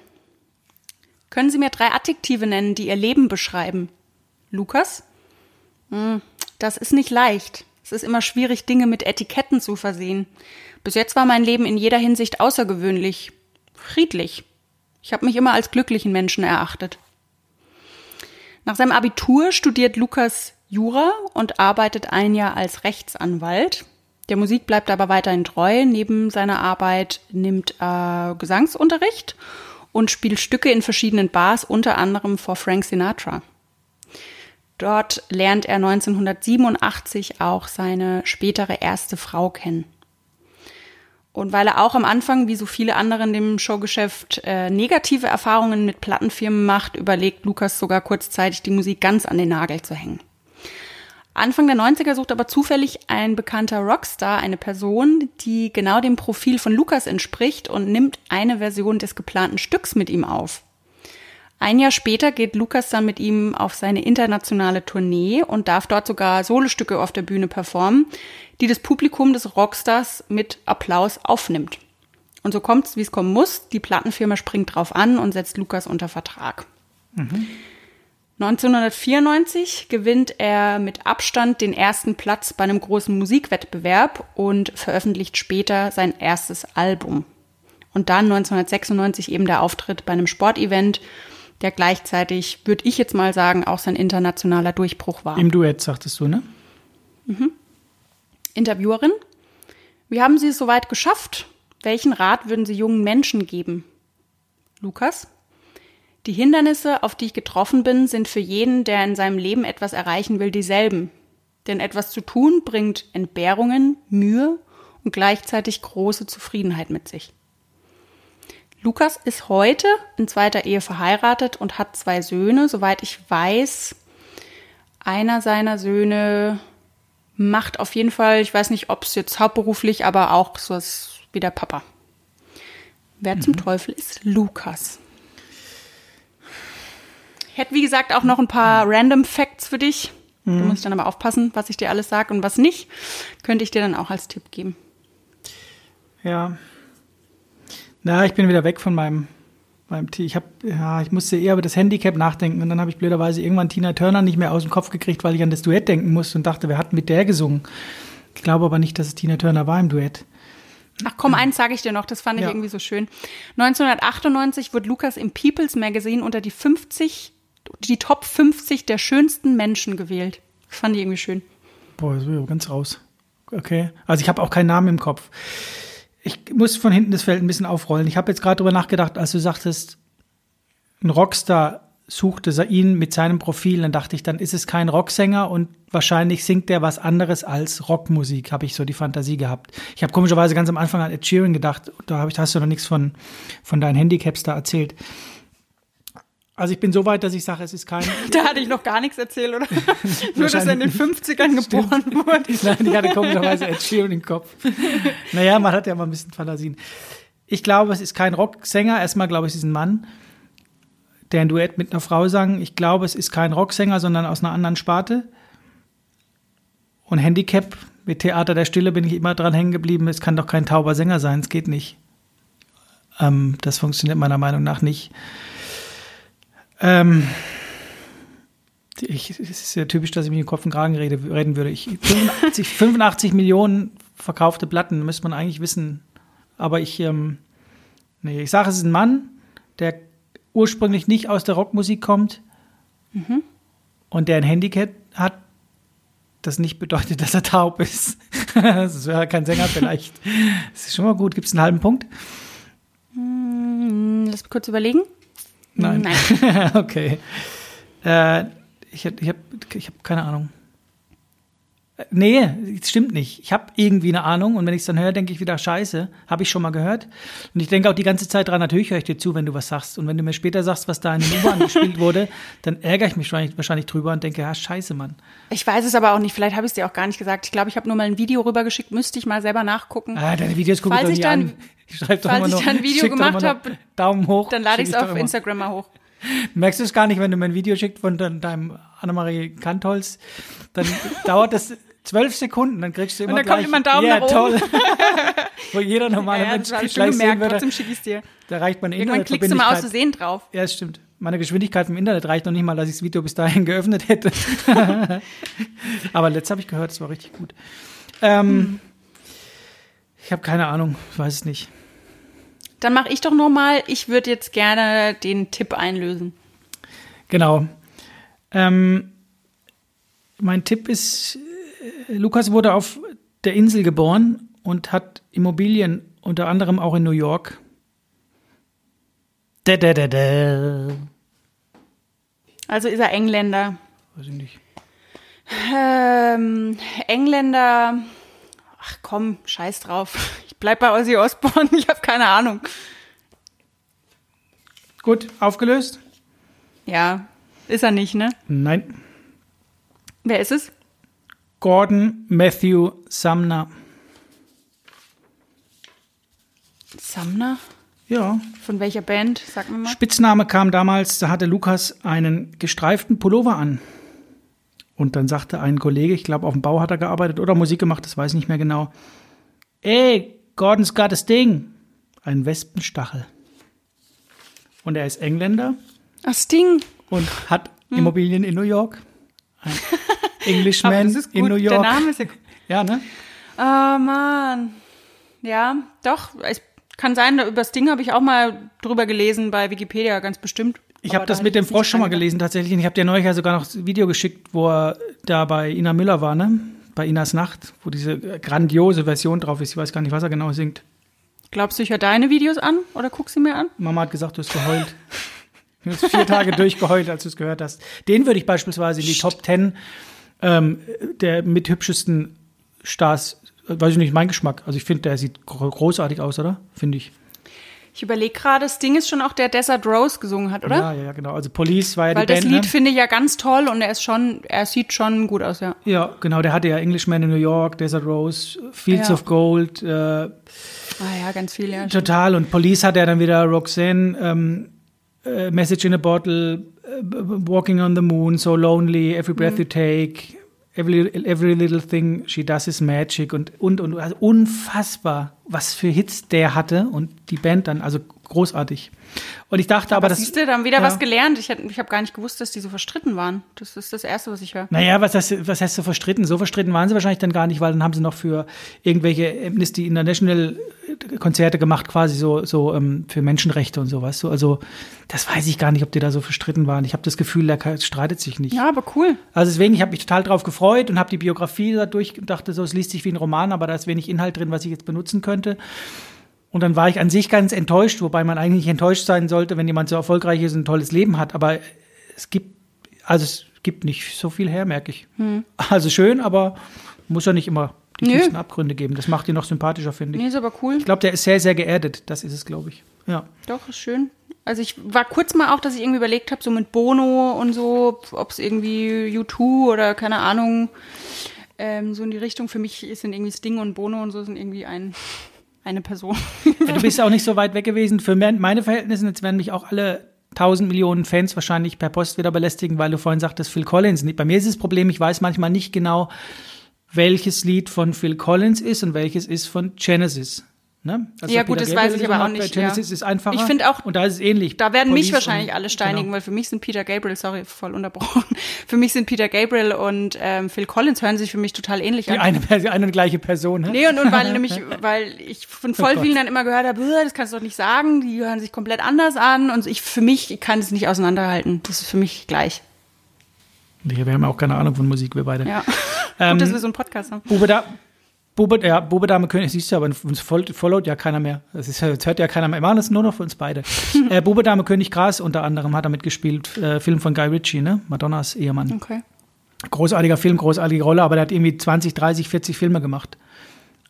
Können Sie mir drei Adjektive nennen, die Ihr Leben beschreiben? Lukas? Hm, das ist nicht leicht. Es ist immer schwierig, Dinge mit Etiketten zu versehen. Bis jetzt war mein Leben in jeder Hinsicht außergewöhnlich. Friedlich. Ich habe mich immer als glücklichen Menschen erachtet. Nach seinem Abitur studiert Lukas Jura und arbeitet ein Jahr als Rechtsanwalt. Der Musik bleibt aber weiterhin treu. Neben seiner Arbeit nimmt er Gesangsunterricht und spielt Stücke in verschiedenen Bars, unter anderem vor Frank Sinatra. Dort lernt er 1987 auch seine spätere erste Frau kennen. Und weil er auch am Anfang, wie so viele andere in dem Showgeschäft, äh, negative Erfahrungen mit Plattenfirmen macht, überlegt Lukas sogar kurzzeitig, die Musik ganz an den Nagel zu hängen. Anfang der 90er sucht aber zufällig ein bekannter Rockstar eine Person, die genau dem Profil von Lukas entspricht und nimmt eine Version des geplanten Stücks mit ihm auf. Ein Jahr später geht Lukas dann mit ihm auf seine internationale Tournee und darf dort sogar Solostücke auf der Bühne performen, die das Publikum des Rockstars mit Applaus aufnimmt. Und so kommt's, wie es kommen muss. Die Plattenfirma springt drauf an und setzt Lukas unter Vertrag. Mhm. 1994 gewinnt er mit Abstand den ersten Platz bei einem großen Musikwettbewerb und veröffentlicht später sein erstes Album. Und dann 1996 eben der Auftritt bei einem Sportevent, der gleichzeitig, würde ich jetzt mal sagen, auch sein internationaler Durchbruch war. Im Duett, sagtest du, ne? Mhm. Interviewerin, wie haben Sie es soweit geschafft? Welchen Rat würden Sie jungen Menschen geben? Lukas, die Hindernisse, auf die ich getroffen bin, sind für jeden, der in seinem Leben etwas erreichen will, dieselben. Denn etwas zu tun bringt Entbehrungen, Mühe und gleichzeitig große Zufriedenheit mit sich. Lukas ist heute in zweiter Ehe verheiratet und hat zwei Söhne. Soweit ich weiß, einer seiner Söhne macht auf jeden Fall, ich weiß nicht, ob es jetzt hauptberuflich, aber auch so ist wie der Papa. Wer mhm. zum Teufel ist Lukas? Ich hätte, wie gesagt, auch noch ein paar random Facts für dich. Mhm. Da muss ich dann aber aufpassen, was ich dir alles sage und was nicht. Könnte ich dir dann auch als Tipp geben. Ja, Na, ich bin wieder weg von meinem, meinem T. Ich habe, ja, ich musste eher über das Handicap nachdenken und dann habe ich blöderweise irgendwann Tina Turner nicht mehr aus dem Kopf gekriegt, weil ich an das Duett denken musste und dachte, wer hat mit der gesungen? Ich glaube aber nicht, dass es Tina Turner war im Duett. Ach komm, eins sage ich dir noch, das fand ich Ja. irgendwie so schön. 1998 wurde Lukas im People's Magazine unter die 50, die Top 50 der schönsten Menschen gewählt. Das fand ich irgendwie schön. Boah, ich ganz raus. Okay. Also ich habe auch keinen Namen im Kopf. Ich muss von hinten das Feld ein bisschen aufrollen. Ich habe jetzt gerade drüber nachgedacht, als du sagtest, ein Rockstar suchte ihn mit seinem Profil, dann dachte ich, dann ist es kein Rocksänger und wahrscheinlich singt der was anderes als Rockmusik, habe ich so die Fantasie gehabt. Ich habe komischerweise ganz am Anfang an Ed Sheeran gedacht, da hab ich, hast du noch nichts von, von deinen Handicaps da erzählt. Also ich bin so weit, dass ich sage, es ist kein Da hatte ich noch gar nichts erzählt, oder? Nur, dass er in den 50ern geboren wurde. Nein, ich hatte komischerweise Ed Sheeran im Kopf. Naja, man hat ja mal ein bisschen Fantasien. Ich glaube, es ist kein Rocksänger. Erstmal glaube ich, es ist ein Mann, der ein Duett mit einer Frau sang. Ich glaube, es ist kein Rocksänger, sondern aus einer anderen Sparte. Und Handicap mit Theater der Stille bin ich immer dran hängen geblieben. Es kann doch kein tauber Sänger sein. Es geht nicht. Ähm, das funktioniert meiner Meinung nach nicht. Ähm, ich, es ist ja typisch, dass ich mich im Kopf und Kragen rede, reden würde. Ich, 85, 85 Millionen verkaufte Platten, müsste man eigentlich wissen. Aber ich, ähm, nee, ich sage, es ist ein Mann, der ursprünglich nicht aus der Rockmusik kommt und der ein Handicap hat, das nicht bedeutet, dass er taub ist. das wäre kein Sänger vielleicht. Das ist schon mal gut. Gibt es einen halben Punkt? Hm, Lass mich kurz überlegen. Nein. Nein. okay. Äh, ich ich habe ich hab keine Ahnung. Nee, das stimmt nicht. Ich habe irgendwie eine Ahnung und wenn ich es dann höre, denke ich wieder, scheiße, habe ich schon mal gehört. Und ich denke auch die ganze Zeit dran, natürlich höre ich dir zu, wenn du was sagst. Und wenn du mir später sagst, was da in den U-Bahn gespielt wurde, dann ärgere ich mich wahrscheinlich, wahrscheinlich drüber und denke, ja, scheiße, Mann. Ich weiß es aber auch nicht. Vielleicht habe ich es dir auch gar nicht gesagt. Ich glaube, ich habe nur mal ein Video rübergeschickt. Müsste ich mal selber nachgucken. Ah, deine Videos gucke ich doch dann- an. Ich doch falls immer ich nur, dann ein Video doch gemacht immer nur hab, Daumen hoch. Dann lade ich es doch auf. Instagram mal hoch. Merkst du es gar nicht, wenn du mir ein Video schickst von de- deinem Annemarie Kantholz, dann dauert das zwölf Sekunden, dann kriegst du immer Und dann kommt gleich, immer ein Daumen ja, nach oben. toll. Wo jeder normale Ja, Mensch gleich sehen gemerkt. würde, Trotzdem schicke ich es dir. da reicht meine Irgendwann klickst du mal aus. Versehen drauf. Ja, das stimmt. Meine Geschwindigkeit im Internet reicht noch nicht mal, dass ich das Video bis dahin geöffnet hätte. Aber letzt habe ich gehört, es war richtig gut. Ähm, Ich habe keine Ahnung, ich weiß es nicht. Dann mache ich doch noch mal. Ich würde jetzt gerne den Tipp einlösen. Genau. Ähm, mein Tipp ist, Lukas wurde auf der Insel geboren und hat Immobilien unter anderem auch in New York. Da, da, da. Also ist er Engländer. Weiß ich nicht. Ähm, Engländer. Ach komm, scheiß drauf. Ich bleib bei Ozzy Osbourne. Ich habe keine Ahnung. Gut, aufgelöst? Ja, ist er nicht, ne? Nein. Wer ist es? Gordon Matthew Sumner. Sumner? Ja. Von welcher Band? Sag mir mal. Spitzname kam damals, da hatte Lukas einen gestreiften Pullover an. Und dann sagte ein Kollege, ich glaube auf dem Bau hat er gearbeitet oder Musik gemacht, das weiß ich nicht mehr genau. Ey, Gordon's got a Ding. Ein Wespenstachel. Und er ist Engländer Ach, Sting. und hat Immobilien in New York. Ein Englishman das in. New Der York. Name ist ja gut. Ja, ne? Oh Mann. Ja, doch. Es kann sein, über Sting habe ich auch mal drüber gelesen bei Wikipedia, ganz bestimmt. Ich habe da das mit dem Frosch schon mal gelesen tatsächlich. Und ich habe dir neulich ja sogar noch das Video geschickt, wo er da bei Ina Müller war, ne? Bei Inas Nacht, wo diese grandiose Version drauf ist. Ich weiß gar nicht, was er genau singt. Glaubst du, ich höre deine Videos an oder guck sie mir an? Mama hat gesagt, du hast geheult. Du hast vier Tage durchgeheult, als du es gehört hast. Den würde ich beispielsweise in die Top Ten ähm, der mit hübschesten Stars, weiß ich nicht, mein Geschmack. Also ich finde, der sieht gro- großartig aus, oder? Finde ich. Ich überlege gerade, Sting ist schon auch der Desert Rose gesungen hat, oder? Ja, ja, genau. Also Police war ja Weil die das Band. Lied ne? finde ich ja ganz toll und er ist schon, er sieht schon gut aus, ja. Ja, genau, der hatte ja Englishman in New York, Desert Rose, Fields Ja. of Gold, äh, Ah ja, ganz viel, ja. total. Und Police hat er dann wieder Roxanne, ähm, äh, Message in a Bottle, Walking on the Moon, So Lonely, Every Breath You Take, Every, every Little Thing She Does Is Magic und, und, und also unfassbar, was für Hits der hatte und die Band dann, also großartig. Und ich dachte aber, aber das. Siehst du, dann wieder ja. was gelernt. Ich, ich habe gar nicht gewusst, dass die so verstritten waren. Das ist das Erste, was ich höre. Naja, was heißt, was heißt so verstritten? So verstritten waren sie wahrscheinlich dann gar nicht, weil dann haben sie noch für irgendwelche Amnesty International Konzerte gemacht, quasi so, so ähm, für Menschenrechte und sowas. So, also, das weiß ich gar nicht, ob die da so verstritten waren. Ich habe das Gefühl, der streitet sich nicht. Ja, aber cool. Also deswegen, ich habe mich total drauf gefreut und habe die Biografie dadurch dachte so, es liest sich wie ein Roman, aber da ist wenig Inhalt drin, was ich jetzt benutzen könnte. Und dann war ich an sich ganz enttäuscht, wobei man eigentlich enttäuscht sein sollte, wenn jemand so erfolgreich ist und ein tolles Leben hat. Aber es gibt, also es gibt nicht so viel her, merke ich. Hm. Also schön, aber muss ja nicht immer die Nö. tiefsten Abgründe geben. Das macht ihn noch sympathischer, finde ich. Nee, ist aber cool. Ich glaube, der ist sehr, sehr geerdet. Das ist es, glaube ich. Ja. Doch, ist schön. Also ich war kurz mal auch, dass ich irgendwie überlegt habe, so mit Bono und so, ob es irgendwie U2 oder keine Ahnung, ähm, so in die Richtung. Für mich sind irgendwie Sting und Bono und so sind irgendwie ein, eine Person. Ja, du bist auch nicht so weit weg gewesen. Für meine Verhältnisse, jetzt werden mich auch alle tausend Millionen Fans wahrscheinlich per Post wieder belästigen, weil du vorhin sagtest, Phil Collins. Bei mir ist das Problem, ich weiß manchmal nicht genau, welches Lied von Phil Collins ist und welches ist von Genesis. Ne? Also Ja, gut, das weiß ich aber auch nicht, Bei Genesis ja. ist einfacher. Ich finde auch- Und da ist es ähnlich. Da werden mich Police wahrscheinlich und- alle steinigen, genau. weil für mich sind Peter Gabriel, sorry, voll unterbrochen. Für mich sind Peter Gabriel und ähm, Phil Collins hören sich für mich total ähnlich Die an. eine, eine und gleiche Person. Ne? Nee, und, und weil nämlich, weil ich von voll Oh vielen dann immer gehört habe, "Bäh, das kannst du doch nicht sagen, die hören sich komplett anders an. Und ich für mich ich kann es nicht auseinanderhalten. Das ist für mich gleich. Wir haben auch keine Ahnung von Musik, wir beide. Ja. Ähm, Gut, dass wir so einen Podcast haben. Bube, da, Bube, ja, Bube Dame König, siehst du, aber uns folgt, followt ja keiner mehr. Das ist, jetzt hört ja keiner mehr. Wir machen das nur noch für uns beide. äh, Bube Dame König Gras unter anderem hat er mitgespielt. Äh, Film von Guy Ritchie, ne? Madonnas Ehemann. Okay. Großartiger Film, großartige Rolle, aber der hat irgendwie 20, 30, 40 Filme gemacht.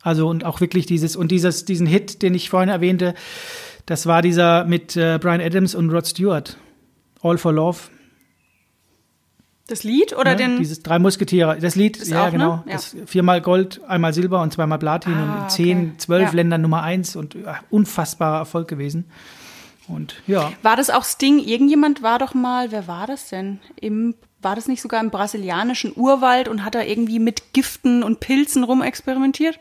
Also und auch wirklich dieses, und dieses, diesen Hit, den ich vorhin erwähnte, das war dieser mit äh, Brian Adams und Rod Stewart. All for Love. Das Lied oder ne? den. Dieses Drei Musketiere. Das Lied, ja, auch, ne? genau. Ja. Das viermal Gold, einmal Silber und zweimal Platin Ah, und in okay. zehn, zwölf Ja. Ländern Nummer eins und ja, unfassbarer Erfolg gewesen. Und ja, War das auch Sting? Irgendjemand war doch mal, wer war das denn? Im, war das nicht sogar im brasilianischen Urwald und hat da irgendwie mit Giften und Pilzen rumexperimentiert?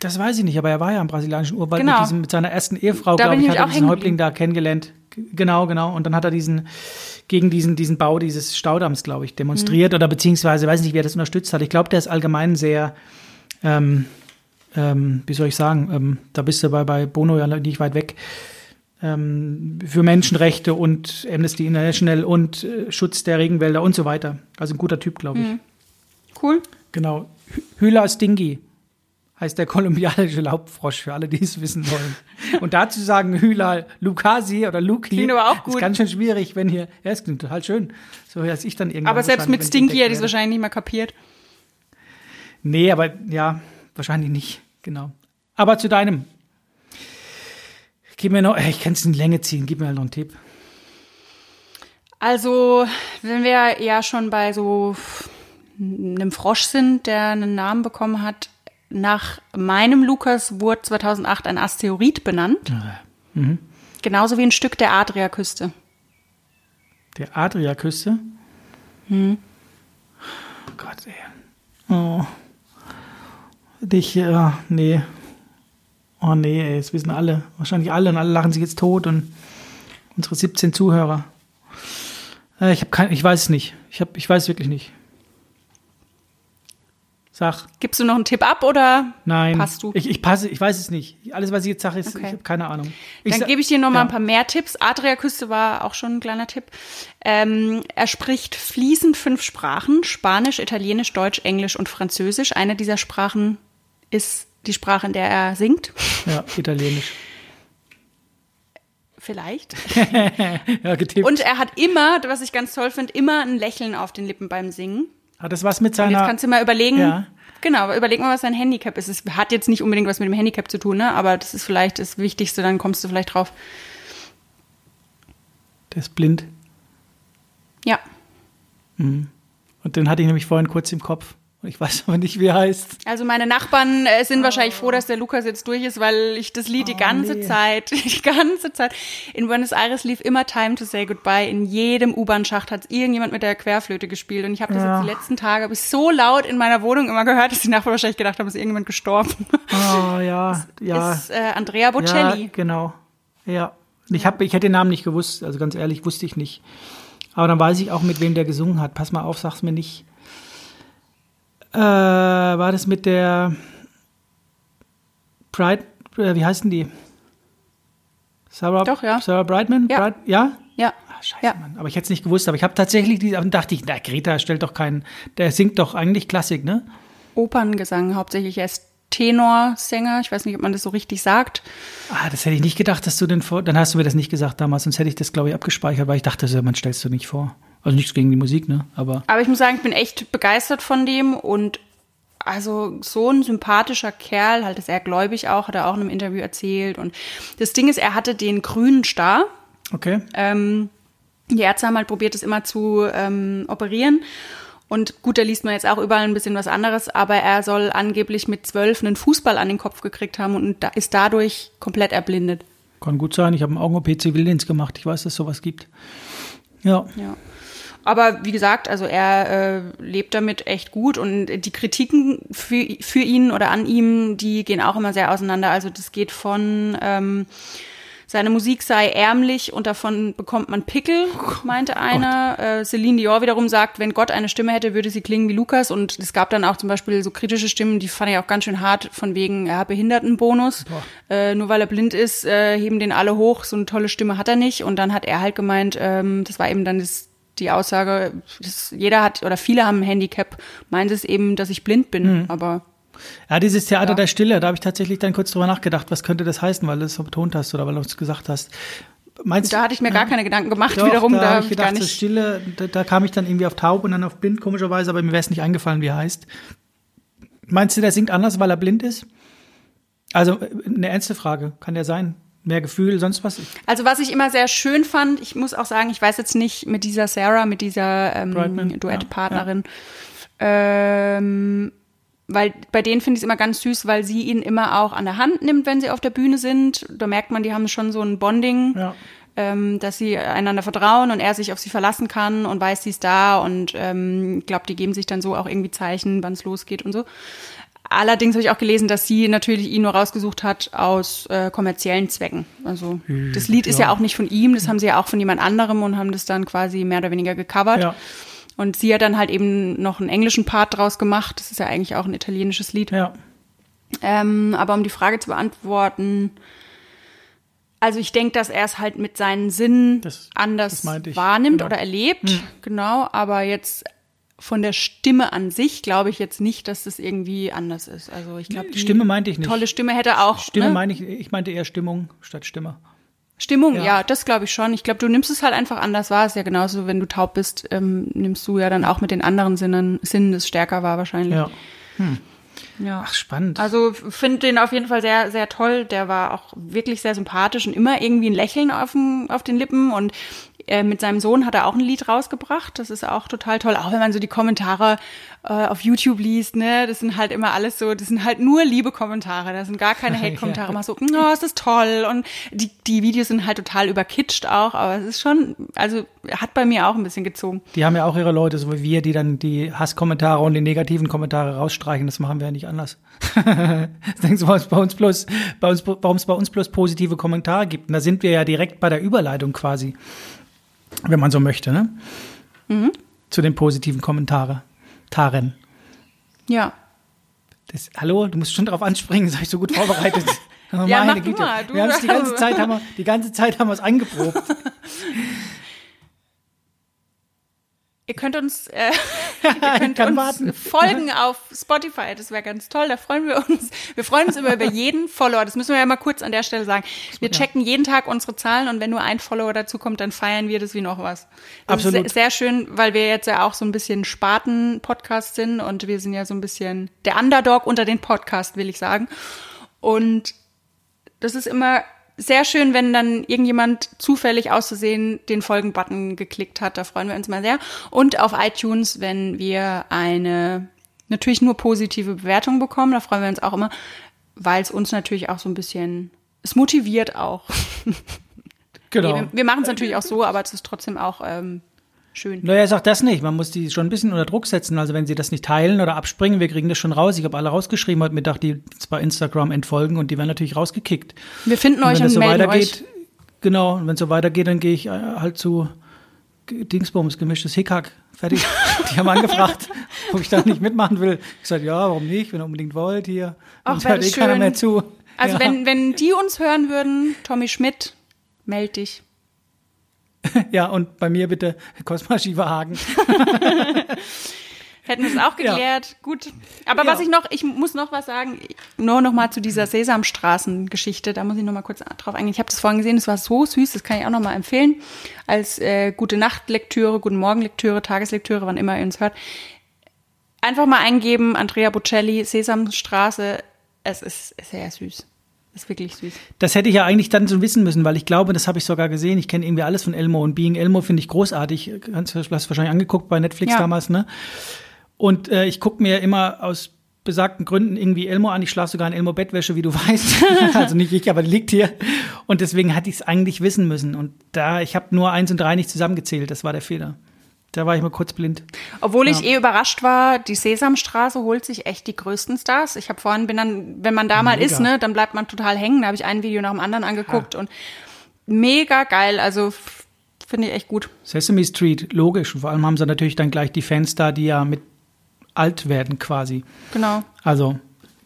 das weiß ich nicht, aber er war ja im brasilianischen Urwald Genau. mit, diesem, mit seiner ersten Ehefrau, glaube ich, hat er diesen Häuptling da kennengelernt. Genau, genau. Und dann hat er diesen, gegen diesen, diesen Bau dieses Staudamms, glaube ich, demonstriert Mhm. oder beziehungsweise, weiß nicht, wer das unterstützt hat. Ich glaube, der ist allgemein sehr, ähm, ähm, wie soll ich sagen, ähm, da bist du bei, bei Bono ja nicht weit weg, ähm, für Menschenrechte und Amnesty International und äh, Schutz der Regenwälder und so weiter. Also ein guter Typ, glaube ich. Mhm. Cool. Genau. Hyla Stingy heißt der kolumbianische Laubfrosch, für alle, die es wissen wollen. Und dazu sagen Hyla Lucasi oder Luki. Klingt aber auch gut. Ist ganz schön schwierig, wenn hier, ja, es klingt total schön. So, als ich dann irgendwann. Aber selbst mit Stinky hätte ich es wahrscheinlich nicht mehr kapiert. Nee, aber ja, wahrscheinlich nicht. Genau. Aber zu deinem. Gib mir noch, ich kann es in Länge ziehen, gib mir halt noch einen Tipp. Also, wenn wir ja schon bei so einem Frosch sind, der einen Namen bekommen hat, nach meinem Lukas wurde 2008 ein Asteroid benannt. Genauso wie ein Stück der Adriaküste. Der Adriaküste. Hm. Oh Gott, ey. Oh. Dich, äh, nee. Oh nee, ey, das wissen alle. Wahrscheinlich alle und alle lachen sich jetzt tot und unsere 17 Zuhörer. Äh, ich habe kein, ich weiß es nicht. Ich hab, ich weiß wirklich nicht. Sag, Gibst du noch einen Tipp ab oder nein. passt du? Ich, ich passe, ich weiß es nicht. Alles, was ich jetzt sage, ist, Okay. ich habe keine Ahnung. Ich Dann gebe ich dir noch mal ja. ein paar mehr Tipps. Adriaküste war auch schon ein kleiner Tipp. Ähm, er spricht fließend fünf Sprachen: Spanisch, Italienisch, Deutsch, Englisch und Französisch. Eine dieser Sprachen ist die Sprache, in der er singt. Ja, italienisch. Vielleicht. Ja, getippt. Und er hat immer, was ich ganz toll finde, immer ein Lächeln auf den Lippen beim Singen. Hat das was mit Und seiner. jetzt kannst du mal überlegen. Ja. Genau, überleg mal, was sein Handicap ist. Es hat jetzt nicht unbedingt was mit dem Handicap zu tun, ne? aber das ist vielleicht das Wichtigste, dann kommst du vielleicht drauf. der ist blind. Ja. Und den hatte ich nämlich vorhin kurz im Kopf. Ich weiß aber nicht, wie er heißt. Also meine Nachbarn äh, sind wahrscheinlich froh, dass der Lukas jetzt durch ist, weil ich das Lied die Oh, ganze nee. Zeit, die ganze Zeit in Buenos Aires lief immer Time to Say Goodbye. In jedem U-Bahn-Schacht hat irgendjemand mit der Querflöte gespielt und ich habe das Ja. jetzt die letzten Tage hab ich so laut in meiner Wohnung immer gehört, dass die Nachbarn wahrscheinlich gedacht haben, ist irgendjemand gestorben. Oh ja, ja. Ist äh, Andrea Ja, Bocelli. genau. Ja. Ich, hab, ich hätte den Namen nicht gewusst, also ganz ehrlich, wusste ich nicht. Aber dann weiß ich auch, mit wem der gesungen hat. Pass mal auf, sag's mir nicht. Äh, war das mit der Bride, äh, wie heißen die? Sarah, Doch, ja. Sarah Brightman? Ja. Bride, ja? Ja. Ah, scheiße, Ja. Mann. Aber ich hätte es nicht gewusst. Aber ich habe tatsächlich, die, dachte ich, na, Greta stellt doch keinen, der singt doch eigentlich Klassik, ne? Operngesang hauptsächlich. Er ist Tenorsänger. Ich weiß nicht, ob man das so richtig sagt. Ah, das hätte ich nicht gedacht, dass du den vor. Dann hast du mir das nicht gesagt damals, sonst hätte ich das, glaube ich, abgespeichert, weil ich dachte, so, man stellst du nicht vor. Also nichts gegen die Musik, ne? Aber Aber ich muss sagen, ich bin echt begeistert von dem und also so ein sympathischer Kerl, halt ist sehr gläubig auch, hat er auch in einem Interview erzählt. Und das Ding ist, er hatte den grünen Star. okay. Ähm, die Ärzte haben halt probiert, das immer zu ähm, operieren. Und gut, da liest man jetzt auch überall ein bisschen was anderes, aber er soll angeblich mit zwölf einen Fußball an den Kopf gekriegt haben und da ist dadurch komplett erblindet. Kann gut sein. Ich habe einen Augen-OP Zivildienst gemacht. Ich weiß, dass es sowas gibt. Ja. Ja. Aber wie gesagt, also er äh, lebt damit echt gut und die Kritiken für, für ihn oder an ihm, die gehen auch immer sehr auseinander. Also das geht von ähm, seine Musik sei ärmlich und davon bekommt man Pickel, meinte einer. Äh, Celine Dior wiederum sagt, wenn Gott eine Stimme hätte, würde sie klingen wie Lukas. Und es gab dann auch zum Beispiel so kritische Stimmen, die fand ich auch ganz schön hart, von wegen, er hat Behindertenbonus. Äh, nur weil er blind ist, äh, heben den alle hoch. So eine tolle Stimme hat er nicht. Und dann hat er halt gemeint, ähm, das war eben dann das, die Aussage, dass jeder hat oder viele haben ein Handicap, meint es eben, dass ich blind bin. Aber Ja, dieses Theater Ja. der Stille, da habe ich tatsächlich dann kurz drüber nachgedacht, was könnte das heißen, weil du es so betont hast oder weil du es gesagt hast. Meinst da hatte ich mir gar keine Gedanken gemacht, Doch, wiederum, da, da habe hab ich gar gedacht, so nicht. Stille, da, da kam ich dann irgendwie auf taub und dann auf blind, komischerweise, aber mir wäre es nicht eingefallen, wie er heißt. Meinst du, der singt anders, weil er blind ist? Also äh, eine ernste Frage, kann der sein? Mehr Gefühl, sonst was? Also was ich immer sehr schön fand, ich muss auch sagen, ich weiß jetzt nicht mit dieser Sarah, mit dieser ähm, Duettpartnerin, ähm, weil bei denen finde ich es immer ganz süß, weil sie ihn immer auch an der Hand nimmt, wenn sie auf der Bühne sind. Da merkt man, die haben schon so ein Bonding, Ja. ähm, dass sie einander vertrauen und er sich auf sie verlassen kann und weiß, sie ist da und ähm, ich glaube, die geben sich dann so auch irgendwie Zeichen, wann es losgeht und so. Allerdings habe ich auch gelesen, dass sie natürlich ihn nur rausgesucht hat aus äh, kommerziellen Zwecken. Also das Lied ist ja ja. auch nicht von ihm, das haben sie ja auch von jemand anderem und haben das dann quasi mehr oder weniger gecovert. Ja. Und sie hat dann halt eben noch einen englischen Part draus gemacht. Das ist ja eigentlich auch ein italienisches Lied. Ja. Ähm, aber um die Frage zu beantworten, also ich denke, dass er es halt mit seinen Sinnen Das- anders das wahrnimmt genau. oder erlebt. Genau, aber jetzt von der Stimme an sich glaube ich jetzt nicht, dass das irgendwie anders ist. Also ich glaube, die Stimme meinte ich nicht. tolle Stimme hätte auch Stimme ne? meine ich, ich meinte eher Stimmung statt Stimme. Stimmung, Ja. ja, das glaube ich schon. Ich glaube, du nimmst es halt einfach anders wahr. Ist ja genauso, wenn du taub bist, ähm, nimmst du ja dann auch mit den anderen Sinnen, Sinnen das stärker wahr wahrscheinlich. Ja. ja. Ach, spannend. Also finde den auf jeden Fall sehr, sehr toll. Der war auch wirklich sehr sympathisch und immer irgendwie ein Lächeln auf, dem, auf den Lippen. Und äh, mit seinem Sohn hat er auch ein Lied rausgebracht. Das ist auch total toll. Auch wenn man so die Kommentare äh, auf YouTube liest, ne, das sind halt immer alles so, das sind halt nur liebe Kommentare. Da sind gar keine Hate-Kommentare. Mal so, oh, ist das toll. Und die, die Videos sind halt total überkitscht auch. Aber es ist schon, also hat bei mir auch ein bisschen gezogen. Die haben ja auch ihre Leute, so wie wir, die dann die Hasskommentare und die negativen Kommentare rausstreichen. Das machen wir ja nicht anders. Denkst du, warum es bei uns bloß, bei uns, warum es bei uns bloß positive Kommentare gibt? Und da sind wir ja direkt bei der Überleitung quasi, wenn man so möchte, ne? Mhm. Zu den positiven Kommentaren. Taren. Ja. Das, hallo, du musst schon drauf anspringen, habe ich so gut vorbereitet. Ja, meine mach du Güte. mal, du- wir haben es die ganze Zeit, haben wir, die ganze Zeit haben wir es angeprobt. Ihr könnt uns, äh, ihr könnt uns warten. folgen auf Spotify. Das wäre ganz toll. Da freuen wir uns. Wir freuen uns immer über jeden Follower. Das müssen wir ja mal kurz an der Stelle sagen. Wir checken jeden Tag unsere Zahlen und wenn nur ein Follower dazu kommt, dann feiern wir das wie noch was. Das Absolut. Ist sehr, sehr schön, weil wir jetzt ja auch so ein bisschen Spaten-Podcast sind und wir sind ja so ein bisschen der Underdog unter den Podcast, will ich sagen. Und das ist immer sehr schön, wenn dann irgendjemand zufällig auszusehen den Folgen-Button geklickt hat. Da freuen wir uns mal sehr. Und auf iTunes, wenn wir eine natürlich nur positive Bewertungen bekommen. Da freuen wir uns auch immer, weil es uns natürlich auch so ein bisschen, es motiviert auch. Genau. Nee, wir wir machen es natürlich auch so, aber es ist trotzdem auch ähm, schön. Naja, sagt das nicht. Man muss die schon ein bisschen unter Druck setzen. Also wenn sie das nicht teilen oder abspringen, wir kriegen das schon raus. Ich habe alle rausgeschrieben heute Mittag, die zwar Instagram entfolgen und die werden natürlich rausgekickt. Wir finden Und euch wenn und so melden weitergeht, euch. genau, und wenn es so weitergeht, dann gehe ich äh, halt zu Dingsbums, gemischtes Hickhack. Fertig. Die haben angefragt, ob ich da nicht mitmachen will. Ich gesagt, ja, warum nicht, wenn ihr unbedingt wollt hier. Ach, wär hört eh keiner schön. mehr zu. Also ja. wenn, wenn die uns hören würden, Tommy Schmidt, meld dich. Ja, und bei mir bitte Cosma Schieferhagen. Hätten wir es auch Ja. geklärt. Gut. Aber Ja. was ich noch, ich muss noch was sagen, nur noch mal zu dieser Sesamstraßen-Geschichte, da muss ich noch mal kurz drauf eingehen. Ich habe das vorhin gesehen, es war so süß, das kann ich auch noch mal empfehlen. Als äh, gute Nacht-Lektüre, guten Morgen-Lektüre, Tageslektüre, wann immer ihr uns hört. Einfach mal eingeben, Andrea Bocelli, Sesamstraße. Es ist sehr süß. Ist wirklich süß. Das hätte ich ja eigentlich dann so wissen müssen, weil ich glaube, das habe ich sogar gesehen. Ich kenne irgendwie alles von Elmo und Being Elmo finde ich großartig. Du hast du wahrscheinlich angeguckt bei Netflix Ja. damals, ne? Und äh, ich gucke mir immer aus besagten Gründen irgendwie Elmo an. Ich schlafe sogar in Elmo-Bettwäsche, wie du weißt. also nicht ich, aber die liegt hier. Und deswegen hatte ich es eigentlich wissen müssen. Und da, ich habe nur eins und drei nicht zusammengezählt. Das war der Fehler. Da war ich mal kurz blind. Obwohl ich Ja. eh überrascht war, die Sesamstraße holt sich echt die größten Stars. Ich habe vorhin, bin dann, wenn man da mal Mega. ist, ne, dann bleibt man total hängen. Da habe ich ein Video nach dem anderen angeguckt und mega geil. Also finde ich echt gut. Sesame Street, logisch. Und vor allem haben sie natürlich dann gleich die Fans da, die ja mit alt werden quasi. Genau. Also,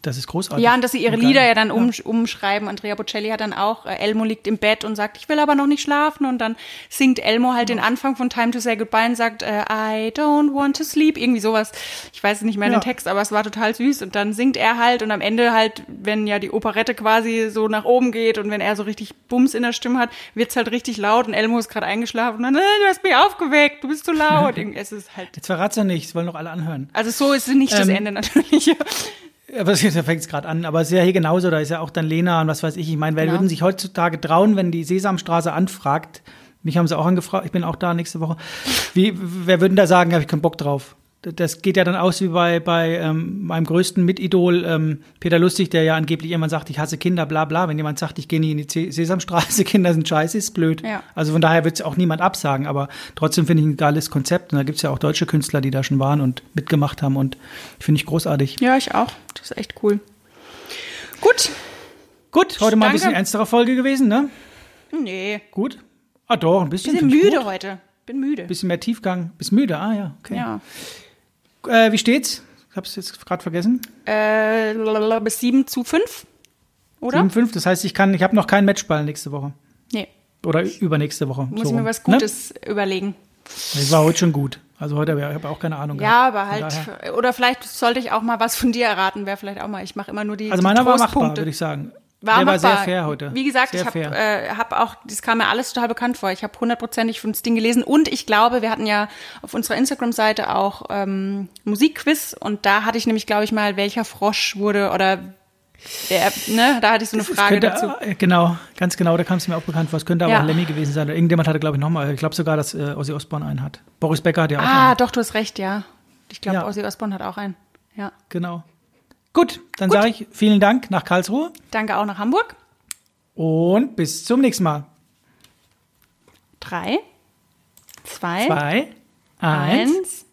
das ist großartig. Ja, und dass sie ihre. Lieder ja dann um, umschreiben. Andrea Bocelli hat dann auch, äh, Elmo liegt im Bett und sagt, ich will aber noch nicht schlafen. Und dann singt Elmo halt den Anfang von Time to Say Goodbye und sagt, äh, I don't want to sleep. Irgendwie sowas. Ich weiß nicht mehr Ja. den Text, aber es war total süß. Und dann singt er halt und am Ende halt, wenn ja die Operette quasi so nach oben geht und wenn er so richtig Bums in der Stimme hat, wird's halt richtig laut und Elmo ist gerade eingeschlafen und dann, äh, du hast mich aufgeweckt, du bist zu laut. Irgendwie, es ist halt, Jetzt verrat's ja nicht, das wollen doch alle anhören. also so ist nicht das Ähm, Ende natürlich. Aber da fängt es gerade an. Aber es ist ja hier genauso, da ist ja auch dann Lena und was weiß ich. Ich meine, wer Genau. würden sich heutzutage trauen, wenn die Sesamstraße anfragt? Mich haben sie auch angefragt, ich bin auch da nächste Woche. Wie, wer würden da sagen, habe ich keinen Bock drauf? Das geht ja dann aus wie bei, bei ähm, meinem größten Mitidol, ähm, Peter Lustig, der ja angeblich immer sagt, ich hasse Kinder, bla bla. Wenn jemand sagt, ich gehe nie in die Se- Sesamstraße, Kinder sind scheiße, ist blöd. Ja. Also von daher wird es auch niemand absagen, aber trotzdem finde ich ein geiles Konzept. Und da gibt es ja auch deutsche Künstler, die da schon waren und mitgemacht haben und finde ich großartig. Ja, ich auch. Das ist echt cool. Gut. Gut, heute mal ein Danke. bisschen ernstere Folge gewesen, ne? Nee. Gut. Ah doch, ein bisschen. Bisschen müde heute. Bin müde. Bisschen mehr Tiefgang. Bist müde, ah ja, okay. Ja. Äh, wie steht's? Ich hab's jetzt gerade vergessen. Äh, bis 7 zu 5? Oder? 7-5, das heißt, ich kann, ich habe noch keinen Matchball nächste Woche. Nee. Oder übernächste Woche. Muss so ich mir was Ne? Gutes überlegen. Das war heute schon gut. Also heute habe ich auch keine Ahnung. Ja, gehabt. aber halt. Oder vielleicht sollte ich auch mal was von dir erraten, wäre vielleicht auch mal. Ich mache immer nur die. Also die meiner war machbar, würde ich sagen. War Der war sehr fair heute. Wie gesagt, sehr ich habe äh, hab auch, das kam mir alles total bekannt vor. Ich habe hundertprozentig von das Ding gelesen und ich glaube, wir hatten ja auf unserer Instagram-Seite auch ähm, Musikquiz und da hatte ich nämlich, glaube ich mal, welcher Frosch wurde oder der, ne, da hatte ich so eine Das Frage könnte, dazu. äh, Genau, ganz genau, da kam es mir auch bekannt vor. Es könnte aber Ja. auch Lemmy gewesen sein. Oder irgendjemand hatte, glaube ich, nochmal. Ich glaube sogar, dass äh, Ozzy Osbourne einen hat. Boris Becker hat ja auch Ah, einen. doch, du hast recht, ja. Ich glaube, Ja. Ozzy Osbourne hat auch einen. Ja. Genau. Gut, dann sage ich vielen Dank nach Karlsruhe Danke auch nach Hamburg. und bis zum nächsten Mal. Drei, zwei, Zwei, eins. eins.